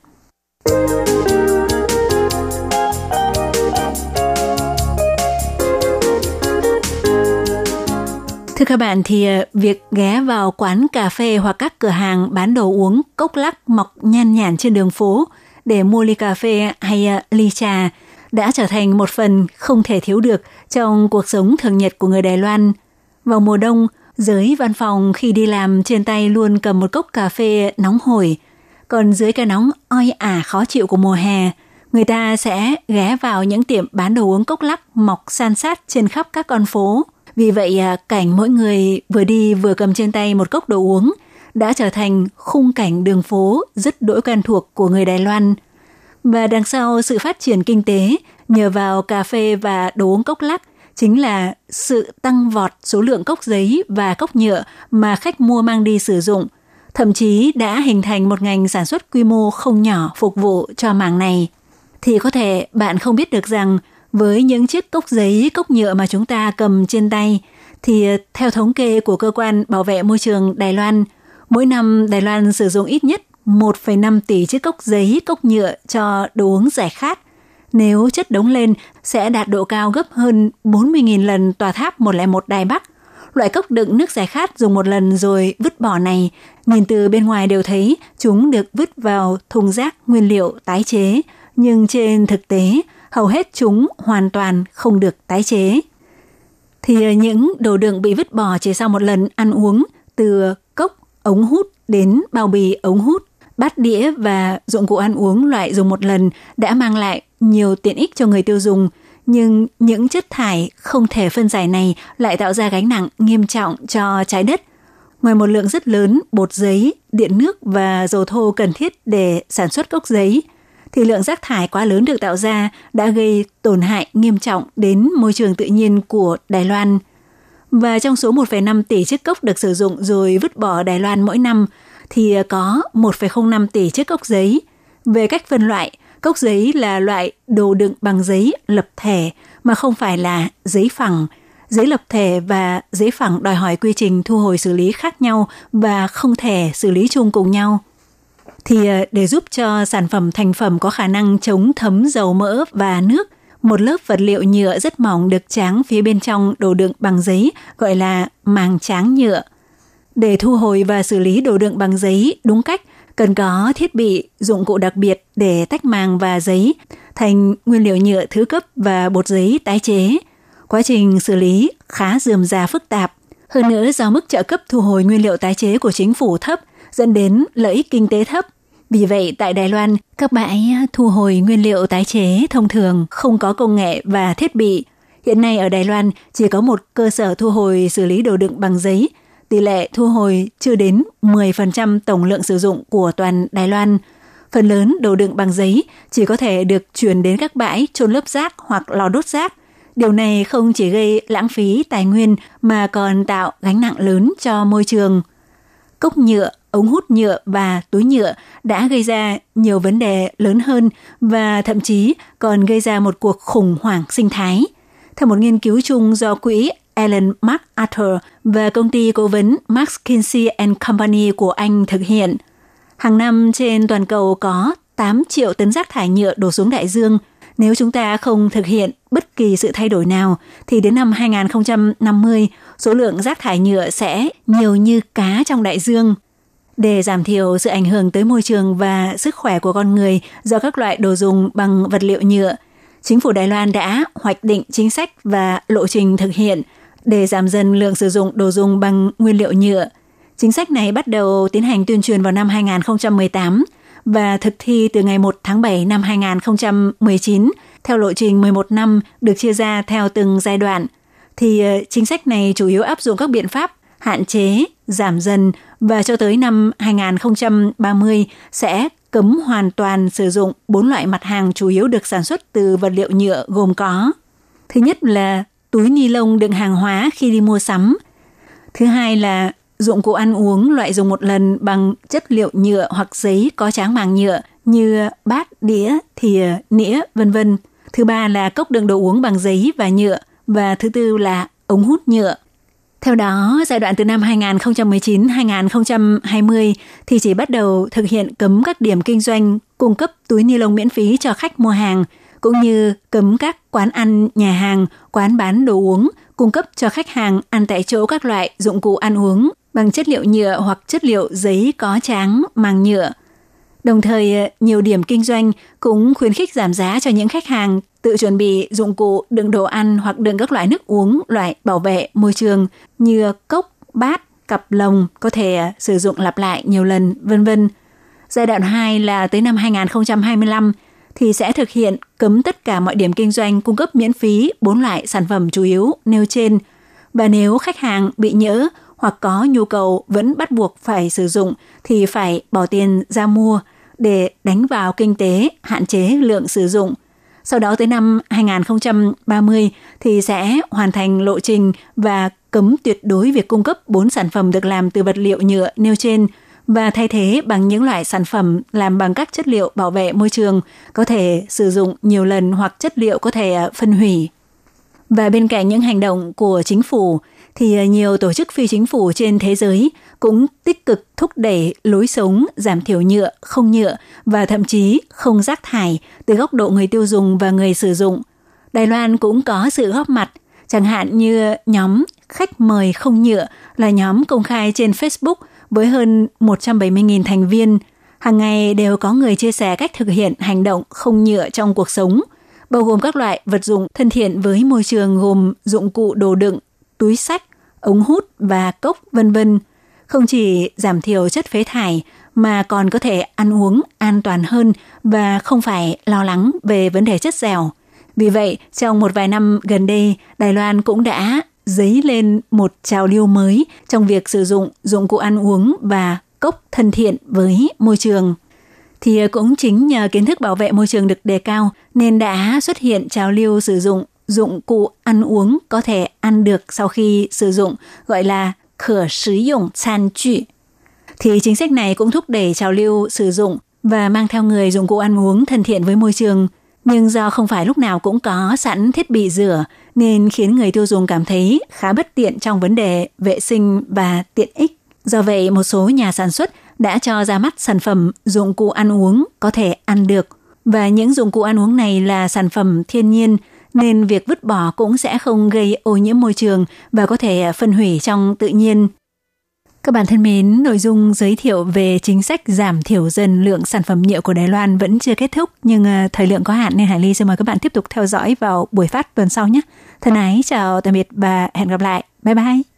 Thưa các bạn thì ờ, việc ghé vào quán cà phê hoặc các cửa hàng bán đồ uống cốc lắc mọc nhan nhản trên đường phố để mua ly cà phê hay ờ, ly trà đã trở thành một phần không thể thiếu được trong cuộc sống thường nhật của người Đài Loan. Vào mùa đông, dưới văn phòng khi đi làm trên tay luôn cầm một cốc cà phê nóng hổi. Còn dưới cái nóng oi ả khó chịu của mùa hè, người ta sẽ ghé vào những tiệm bán đồ uống cốc lắc mọc san sát trên khắp các con phố. Vì vậy, à, cảnh mỗi người vừa đi vừa cầm trên tay một cốc đồ uống đã trở thành khung cảnh đường phố rất đỗi quen thuộc của người Đài Loan. Và đằng sau sự phát triển kinh tế nhờ vào cà phê và đồ uống cốc lắc chính là sự tăng vọt số lượng cốc giấy và cốc nhựa mà khách mua mang đi sử dụng, thậm chí đã hình thành một ngành sản xuất quy mô không nhỏ phục vụ cho mảng này. Thì có thể bạn không biết được rằng với những chiếc cốc giấy, cốc nhựa mà chúng ta cầm trên tay, thì theo thống kê của cơ quan bảo vệ môi trường Đài Loan, mỗi năm Đài Loan sử dụng ít nhất 1,5 tỷ chiếc cốc giấy, cốc nhựa cho đồ uống giải khát. Nếu chất đống lên sẽ đạt độ cao gấp hơn 40.000 lần tòa tháp 101 Đài Bắc. Loại cốc đựng nước giải khát dùng một lần rồi vứt bỏ này, nhìn từ bên ngoài đều thấy chúng được vứt vào thùng rác nguyên liệu tái chế, nhưng trên thực tế, hầu hết chúng hoàn toàn không được tái chế. Thì những đồ đựng bị vứt bỏ chỉ sau một lần ăn uống, từ cốc, ống hút đến bao bì ống hút, bát đĩa và dụng cụ ăn uống loại dùng một lần đã mang lại nhiều tiện ích cho người tiêu dùng, nhưng những chất thải không thể phân giải này lại tạo ra gánh nặng nghiêm trọng cho trái đất. Ngoài một lượng rất lớn bột giấy, điện nước và dầu thô cần thiết để sản xuất cốc giấy, thì lượng rác thải quá lớn được tạo ra đã gây tổn hại nghiêm trọng đến môi trường tự nhiên của Đài Loan. Và trong số 1,5 tỷ chiếc cốc được sử dụng rồi vứt bỏ Đài Loan mỗi năm, thì có 1,05 tỷ chiếc cốc giấy. Về cách phân loại, cốc giấy là loại đồ đựng bằng giấy lập thể mà không phải là giấy phẳng. Giấy lập thể và giấy phẳng đòi hỏi quy trình thu hồi xử lý khác nhau và không thể xử lý chung cùng nhau. Thì ờ, để giúp cho sản phẩm thành phẩm có khả năng chống thấm dầu mỡ và nước, một lớp vật liệu nhựa rất mỏng được tráng phía bên trong đồ đựng bằng giấy gọi là màng tráng nhựa. Để thu hồi và xử lý đồ đựng bằng giấy đúng cách, cần có thiết bị, dụng cụ đặc biệt để tách màng và giấy thành nguyên liệu nhựa thứ cấp và bột giấy tái chế. Quá trình xử lý khá dườm già phức tạp. Hơn nữa do mức trợ cấp thu hồi nguyên liệu tái chế của chính phủ thấp dẫn đến lợi ích kinh tế thấp. Vì vậy, tại Đài Loan, các bãi thu hồi nguyên liệu tái chế thông thường không có công nghệ và thiết bị. Hiện nay ở Đài Loan chỉ có một cơ sở thu hồi xử lý đồ đựng bằng giấy. Tỷ lệ thu hồi chưa đến 10% tổng lượng sử dụng của toàn Đài Loan. Phần lớn đồ đựng bằng giấy chỉ có thể được chuyển đến các bãi trôn lấp rác hoặc lò đốt rác. Điều này không chỉ gây lãng phí tài nguyên mà còn tạo gánh nặng lớn cho môi trường. Cốc nhựa, ống hút nhựa và túi nhựa đã gây ra nhiều vấn đề lớn hơn và thậm chí còn gây ra một cuộc khủng hoảng sinh thái. Theo một nghiên cứu chung do quỹ Alan MacArthur và công ty cố vấn Max Kinsey and Company của Anh thực hiện, hàng năm trên toàn cầu có 8 triệu tấn rác thải nhựa đổ xuống đại dương. Nếu chúng ta không thực hiện bất kỳ sự thay đổi nào, thì đến năm 2050, số lượng rác thải nhựa sẽ nhiều như cá trong đại dương – để giảm thiểu sự ảnh hưởng tới môi trường và sức khỏe của con người do các loại đồ dùng bằng vật liệu nhựa, chính phủ Đài Loan đã hoạch định chính sách và lộ trình thực hiện để giảm dần lượng sử dụng đồ dùng bằng nguyên liệu nhựa. Chính sách này bắt đầu tiến hành tuyên truyền vào năm 2018 và thực thi từ ngày 1 tháng 7 năm 2019 theo lộ trình 11 năm được chia ra theo từng giai đoạn. Thì ờ, chính sách này chủ yếu áp dụng các biện pháp hạn chế, giảm dần và cho tới năm 2030 sẽ cấm hoàn toàn sử dụng bốn loại mặt hàng chủ yếu được sản xuất từ vật liệu nhựa gồm có. Thứ nhất là túi ni lông đựng hàng hóa khi đi mua sắm. Thứ hai là dụng cụ ăn uống loại dùng một lần bằng chất liệu nhựa hoặc giấy có tráng màng nhựa như bát, đĩa, thìa, nĩa, vân vân. Thứ ba là cốc đựng đồ uống bằng giấy và nhựa và thứ tư là ống hút nhựa. Theo đó, giai đoạn từ năm 2019-2020 thì chỉ bắt đầu thực hiện cấm các điểm kinh doanh cung cấp túi ni lông miễn phí cho khách mua hàng, cũng như cấm các quán ăn, nhà hàng, quán bán đồ uống cung cấp cho khách hàng ăn tại chỗ các loại dụng cụ ăn uống bằng chất liệu nhựa hoặc chất liệu giấy có tráng, màng nhựa. Đồng thời, nhiều điểm kinh doanh cũng khuyến khích giảm giá cho những khách hàng tự chuẩn bị dụng cụ đựng đồ ăn hoặc đựng các loại nước uống loại bảo vệ môi trường như cốc, bát, cặp lồng có thể à, sử dụng lặp lại nhiều lần, vân vân. Giai đoạn 2 là tới năm 2025 thì sẽ thực hiện cấm tất cả mọi điểm kinh doanh cung cấp miễn phí bốn loại sản phẩm chủ yếu nêu trên. Và nếu khách hàng bị nhỡ hoặc có nhu cầu vẫn bắt buộc phải sử dụng thì phải bỏ tiền ra mua để đánh vào kinh tế, hạn chế lượng sử dụng – sau đó tới năm 2030 thì sẽ hoàn thành lộ trình và cấm tuyệt đối việc cung cấp 4 sản phẩm được làm từ vật liệu nhựa nêu trên và thay thế bằng những loại sản phẩm làm bằng các chất liệu bảo vệ môi trường có thể sử dụng nhiều lần hoặc chất liệu có thể à, phân hủy. Và bên cạnh những hành động của chính phủ thì à, nhiều tổ chức phi chính phủ trên thế giới cũng tích cực thúc đẩy lối sống giảm thiểu nhựa, không nhựa và thậm chí không rác thải từ góc độ người tiêu dùng và người sử dụng. Đài Loan cũng có sự góp mặt, chẳng hạn như nhóm khách mời không nhựa là nhóm công khai trên Facebook với hơn 170.000 thành viên. Hàng ngày đều có người chia sẻ cách thực hiện hành động không nhựa trong cuộc sống, bao gồm các loại vật dụng thân thiện với môi trường gồm dụng cụ đồ đựng, túi sách, ống hút và cốc vân vân không chỉ giảm thiểu chất phế thải mà còn có thể ăn uống an toàn hơn và không phải lo lắng về vấn đề chất dẻo. Vì vậy, trong một vài năm gần đây, Đài Loan cũng đã dấy lên một trào lưu mới trong việc sử dụng dụng cụ ăn uống và cốc thân thiện với môi trường. Thì cũng chính nhờ kiến thức bảo vệ môi trường được đề cao nên đã xuất hiện trào lưu sử dụng dụng cụ ăn uống có thể ăn được sau khi sử dụng, gọi là khở sử dụng dụng 餐具. Thì chính sách này cũng thúc đẩy trào lưu sử dụng và mang theo người dụng cụ ăn uống thân thiện với môi trường. Nhưng do không phải lúc nào cũng có sẵn thiết bị rửa nên khiến người tiêu dùng cảm thấy khá bất tiện trong vấn đề vệ sinh và tiện ích. Do vậy, một số nhà sản xuất đã cho ra mắt sản phẩm dụng cụ ăn uống có thể ăn được Và những dụng cụ ăn uống này là sản phẩm thiên nhiên nên việc vứt bỏ cũng sẽ không gây ô nhiễm môi trường và có thể phân hủy trong tự nhiên. Các bạn thân mến, nội dung giới thiệu về chính sách giảm thiểu dần lượng sản phẩm nhựa của Đài Loan vẫn chưa kết thúc, nhưng ờ, thời lượng có hạn nên Hải Ly xin mời các bạn tiếp tục theo dõi vào buổi phát tuần sau nhé. Thân ái, chào tạm biệt và hẹn gặp lại. Bye bye!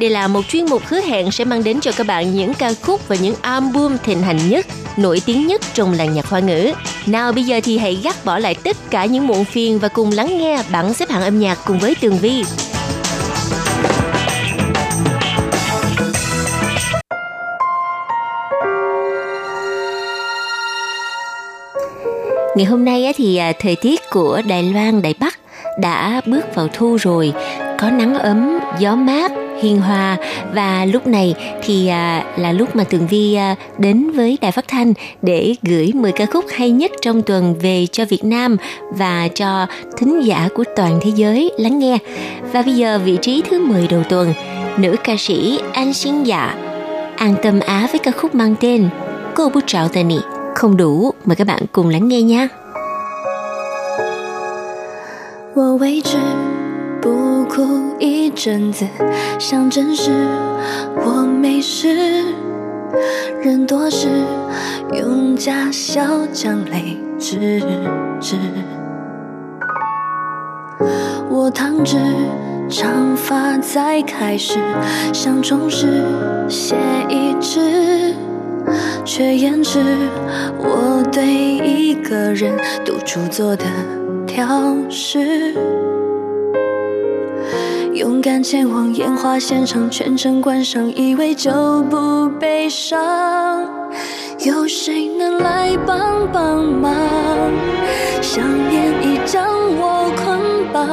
Đây là một chuyên mục hứa hẹn sẽ mang đến cho các bạn những ca khúc và những album thịnh hành nhất nổi tiếng nhất trong làng nhạc hoa ngữ. Nào bây giờ thì hãy gác bỏ lại tất cả những muộn phiền và cùng lắng nghe bảng xếp hạng âm nhạc cùng với Tường Vi. Ngày hôm nay thì à, thời tiết của Đài Loan, Đài Bắc đã bước vào thu rồi, có nắng ấm, gió mát, hiền hòa và lúc này thì à, là lúc mà tường vi à, đến với đài phát thanh để gửi 10 ca khúc hay nhất trong tuần về cho việt nam và cho thính giả của toàn thế giới lắng nghe và bây giờ vị trí thứ 10 đầu tuần nữ ca sĩ an xin dạ an tâm á với ca khúc mang tên cô bút trạo tà nị không đủ mời các bạn cùng lắng nghe nha 我为之不 哭一阵子，想证实我没事。人多时用假笑将泪止止。我烫直，长发在开始，想重拾写一支，却延迟我对一个人独处做的调试。勇敢前往烟花现场，全程观赏，以为就不悲伤。有谁能来帮帮忙？想念已将我捆绑，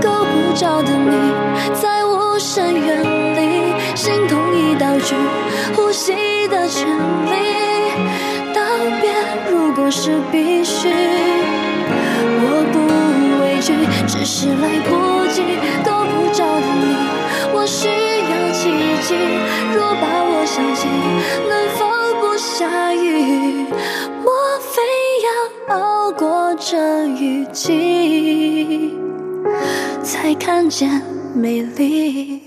够不着的你，在无声远离，心痛已岛屿，呼吸的权利。道别如果是必须，我不。只是来不及够不着的你，我需要奇迹。若把我想起，能否不下雨？莫非要熬过这雨季，才看见美丽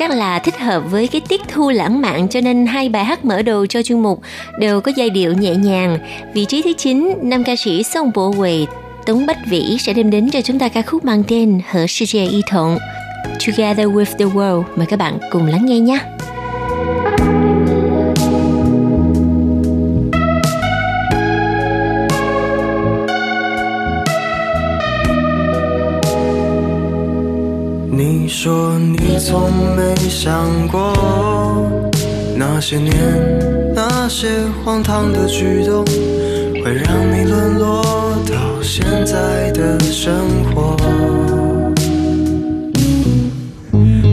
？chắc là thích hợp với cái tiết thu lãng mạn cho nên hai bài hát mở đầu cho chuyên mục đều có giai điệu nhẹ nhàng. Vị trí thứ 9, nam ca sĩ Song Bo Wei, Tống Bách Vĩ sẽ đem đến cho chúng ta ca khúc mang tên Hở Sư Y Thuận Together with the World. Mời các bạn cùng lắng nghe nhé. 你说你从没想过，那些年那些荒唐的举动，会让你沦落到现在的生活。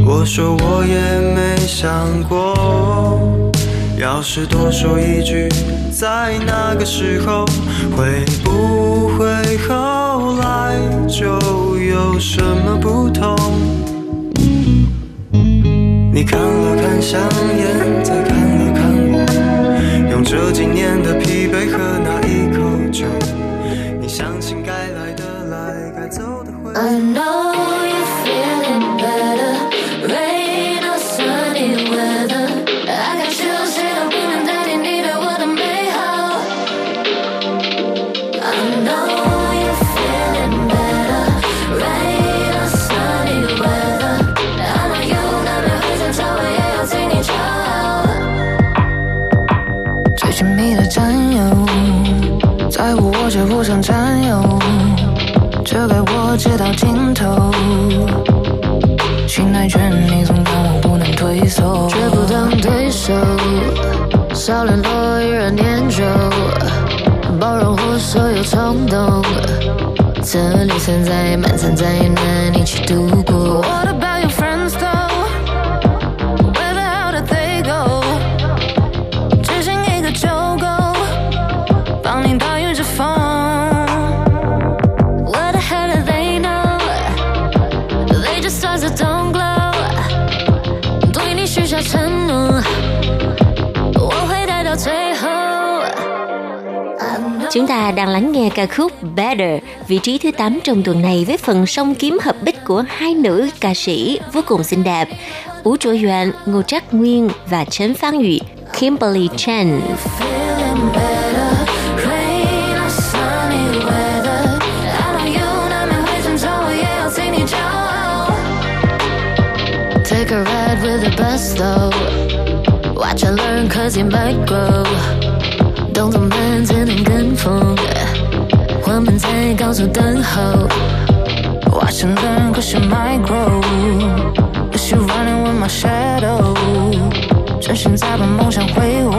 我说我也没想过，要是多说一句，在那个时候，会不会后来就有什么不同？你看了看香烟，再看了看我，用这几年的疲惫和那一口酒，你相信该来的来，该走的会。走占有，这该我街道尽头。心太倦，你总让我不能退缩，绝不当对手，少联络依然念旧，包容我所有冲动，这里存在满残在也难一起度过。What about your friend Chúng ta đang lắng nghe ca khúc Better, vị trí thứ 8 trong tuần này với phần song kiếm hợp bích của hai nữ ca sĩ vô cùng xinh đẹp, Ú Trô Yuan, Ngô Trác Nguyên và Trấn Phan Ủy, Kimberly Chen. Take a ride with the bus though. Watch and learn cause you might grow. 动作慢才能跟风，我们在高处等候。Watch and learn, cause you might grow. Is running with my shadow? 真心在把梦想挥霍，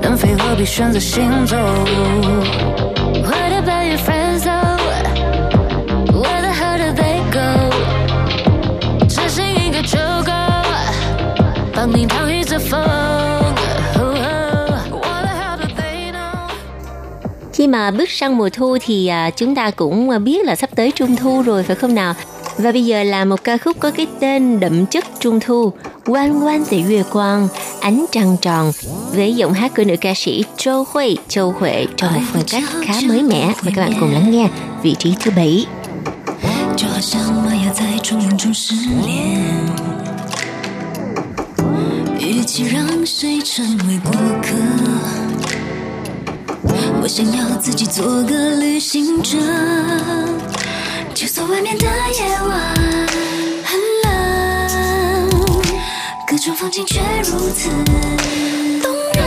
能飞何必选择行走 mà bước sang mùa thu thì à, chúng ta cũng à, biết là sắp tới trung thu rồi phải không nào? Và bây giờ là một ca khúc có cái tên đậm chất trung thu, Quan quan tỷ Yue Quang, ánh trăng tròn, với giọng hát của nữ ca sĩ Châu Huệ, Châu Huệ trong một phong cách khá mới mẻ. Mời các bạn cùng lắng nghe vị trí thứ bảy. 就好像玛雅在重阳中失恋，与其让谁成为过客， 我想要自己做个旅行者。就算外面的夜晚很冷，各种风景却如此动人。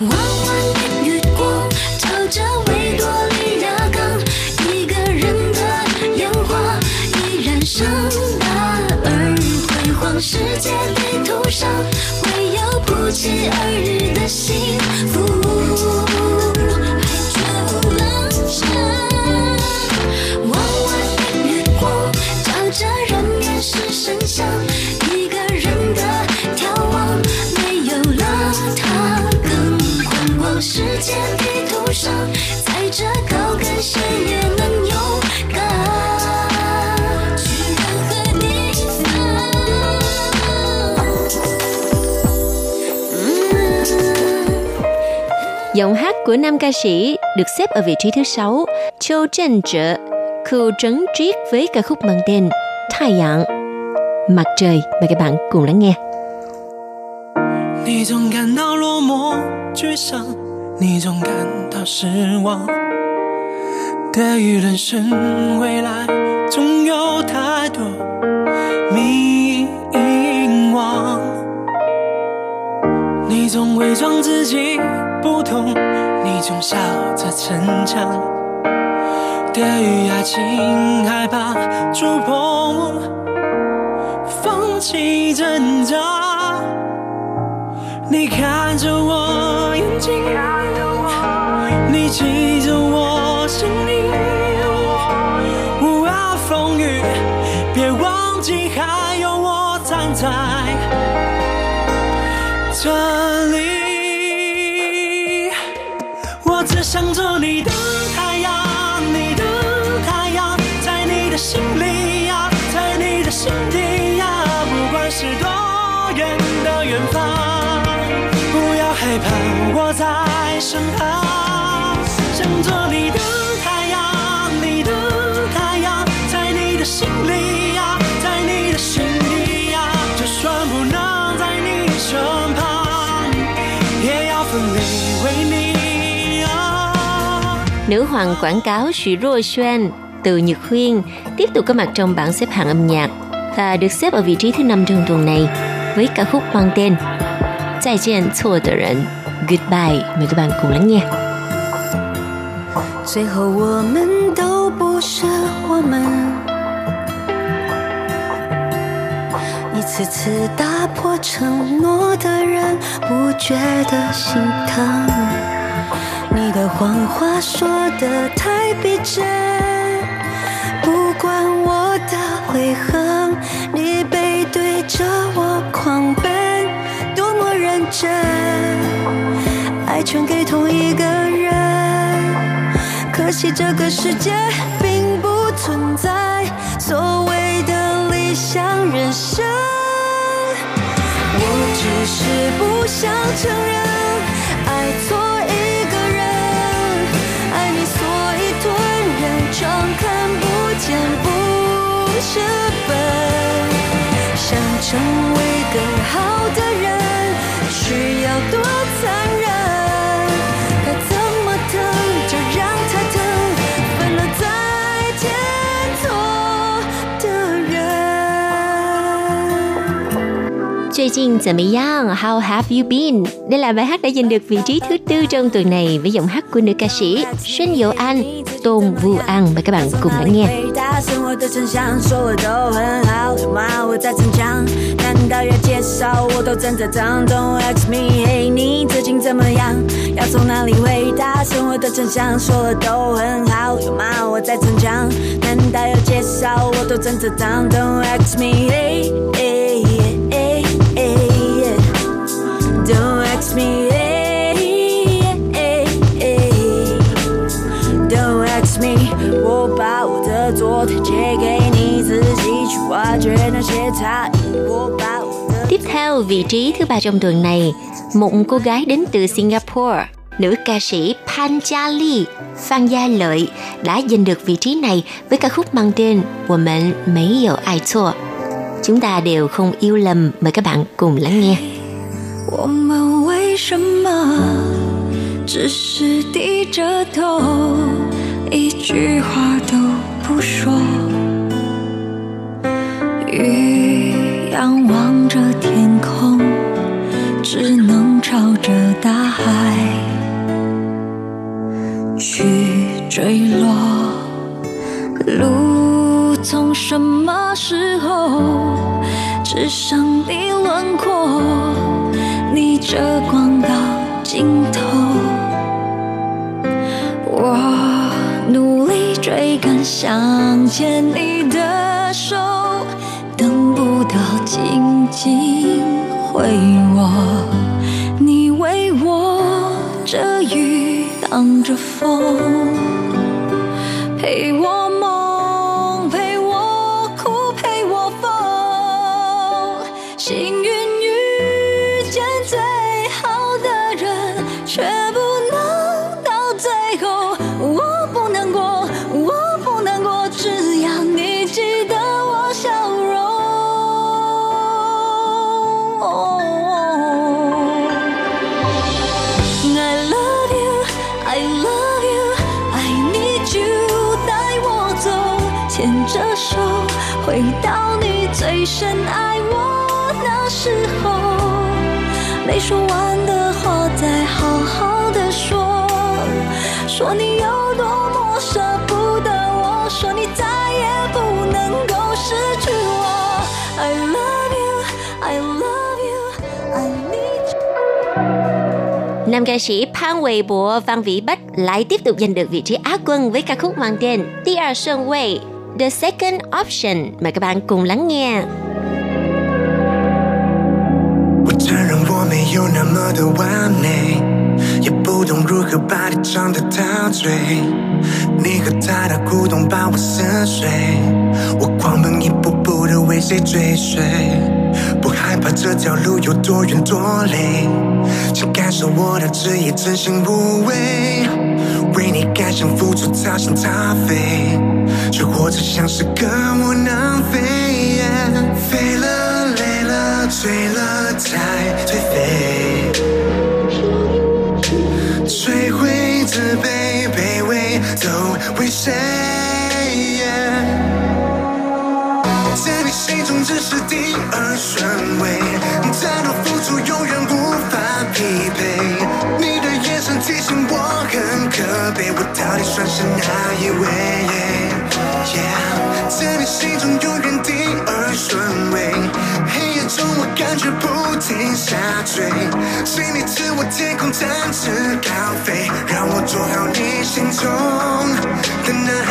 弯弯的月光照着维多利亚港，一个人的烟花依然盛大而辉煌。世界地图上会有不期而遇的 của nam ca sĩ được xếp ở vị trí thứ 6, Châu Trần Trợ, Khu Trấn Triết với ca khúc mang tên Thái阳, Mặt trời. Mời các bạn cùng lắng nghe. 你总感到落寞、沮丧，你总感到失望。对于人生未来，总有太多迷惘。你总伪装自己 不同，你总笑着逞强。对于爱情，害怕触碰，怕，我在身旁。想做你的太阳，你的太阳，在你的心里呀，在你的心底呀，就算不能在你身旁，也要奋力为你啊。 Nữ hoàng quảng cáo Shiro Xuan từ Nhật Huyên tiếp tục có mặt trong bảng xếp hạng âm nhạc và được xếp ở vị trí thứ năm trong tuần này với ca khúc mang tên 再见错的人 Goodbye，mời các bạn cùng lắng nghe。最后我们都不是我们，一次次打破承诺的人，不觉得心疼。你的谎话说的太逼真，不管我的悔恨，全给同一个人。可惜这个世界并不存在所谓的理想人生，我只是不想承认最近怎么样？How have you been? Đây là bài hát đã giành được vị trí thứ tư trong tuần này với giọng hát của nữ ca sĩ Xuân Diệu Anh, Tôn Vu An. Mời các bạn cùng lắng nghe. 伟大生活的真相说了都很好，有吗？我在成长，难道要介绍我都正在长？Don't ask me，嘿，你最近怎么样？要从哪里回答？生活的真相说了都很好，有吗？我在成长，难道要介绍我都正在长？Don't ask me，嘿，嘿， ，Don't ask me，嘿，嘿，嘿。Don't ask me，我把我的昨天借给你，自己去挖掘那些差异。我把我的 Tiếp theo vị trí thứ ba trong tuần này, một cô gái đến từ Singapore, nữ ca sĩ Pan Gia Ly, Phan Gia Lợi đã giành được vị trí này với ca khúc mang tên Của mình mấy有爱错. Chúng ta đều không yêu lầm, mời các bạn cùng lắng nghe. 我们 为什么只是低着头，一句话都不说？鱼仰望着天空，只能朝着大海去坠落。路从什么时候只剩你轮廓？逆着光到尽头，我努力追赶，想牵你的手，等不到紧紧回握，你为我遮雨挡着风，Nam ca sĩ Phan Huệ Bộ Văn Vĩ Bách lại tiếp tục giành được vị trí Á quân với ca khúc mang tên第二顺位 The Second Option. Mời các bạn cùng lắng nghe. 我承认我没有那么的完美，也不懂如何把你唱得陶醉。你和他的互动把我撕碎，我狂奔一步步的为谁追随，不害怕 这条路有多远多累，请感受我的执意真心无畏，为你甘心付出掏心掏肺，却活着像是个窝囊废。飞了，累了，醉了，才颓废，摧毁自卑，卑微都为谁？心中只是第二顺位，再多付出永远无法匹配。你的眼神提醒我很可悲，我到底算是哪一位？Yeah，在你心中永远第二顺位。黑夜中我感觉不停下坠，心里自我天空展翅高飞，让我做好你心中的那号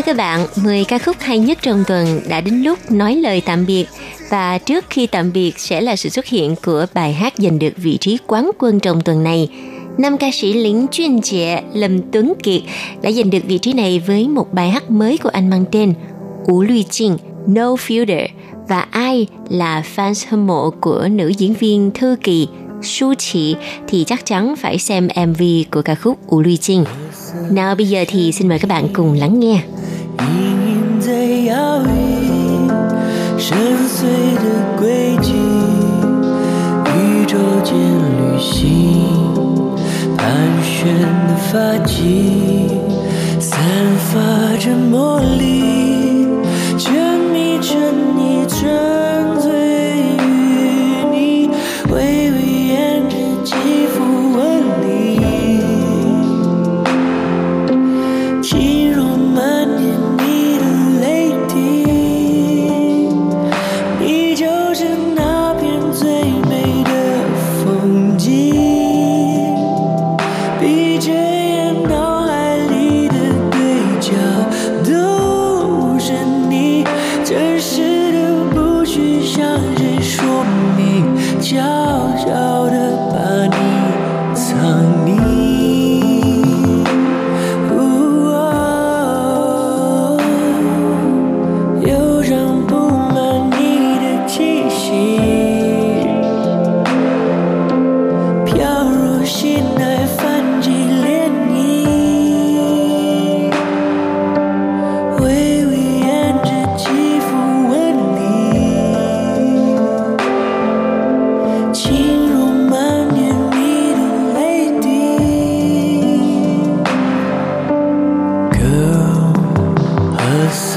thưa các bạn, 10 ca khúc hay nhất trong tuần đã đến lúc nói lời tạm biệt. Và trước khi tạm biệt sẽ là sự xuất hiện của bài hát giành được vị trí quán quân trong tuần này. Nam ca sĩ Lính Chuyên Trẻ Lâm Tuấn Kiệt đã giành được vị trí này với một bài hát mới của anh mang tên Ú Luy Trình, No Filter. Và ai là fans hâm mộ của nữ diễn viên Thư Kỳ, Su Chỉ thì chắc chắn phải xem MV của ca khúc Ú Luy Trình. Nào bây giờ thì xin mời các bạn cùng lắng nghe. 命运在摇曳，深邃的轨迹，宇宙间旅行，盘旋的发髻，散发着魔力，沉迷着你，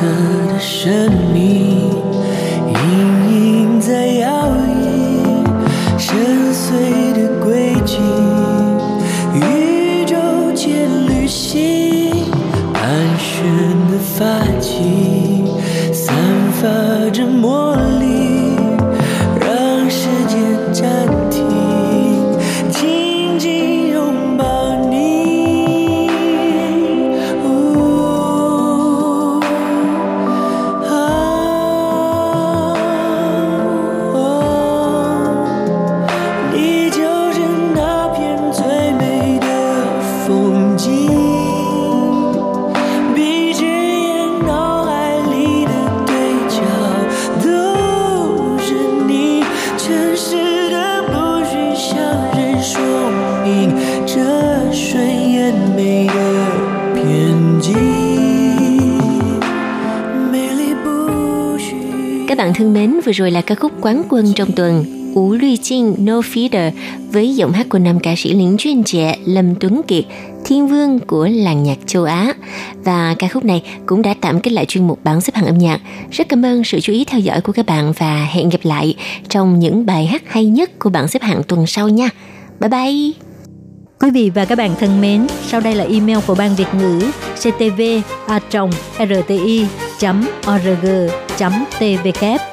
的神秘。Vừa rồi là ca khúc quán quân trong tuần Ú Luy Trinh No Feeder với giọng hát của nam ca sĩ lính chuyên trẻ Lâm Tuấn Kiệt, thiên vương của làng nhạc châu Á. Và ca khúc này cũng đã tạm kết lại chuyên mục bảng xếp hạng âm nhạc. Rất cảm ơn sự chú ý theo dõi của các bạn và hẹn gặp lại trong những bài hát hay nhất của bảng xếp hạng tuần sau nha. Bye bye! Quý vị và các bạn thân mến, sau đây là email của Ban Việt ngữ ctv a rti org tvk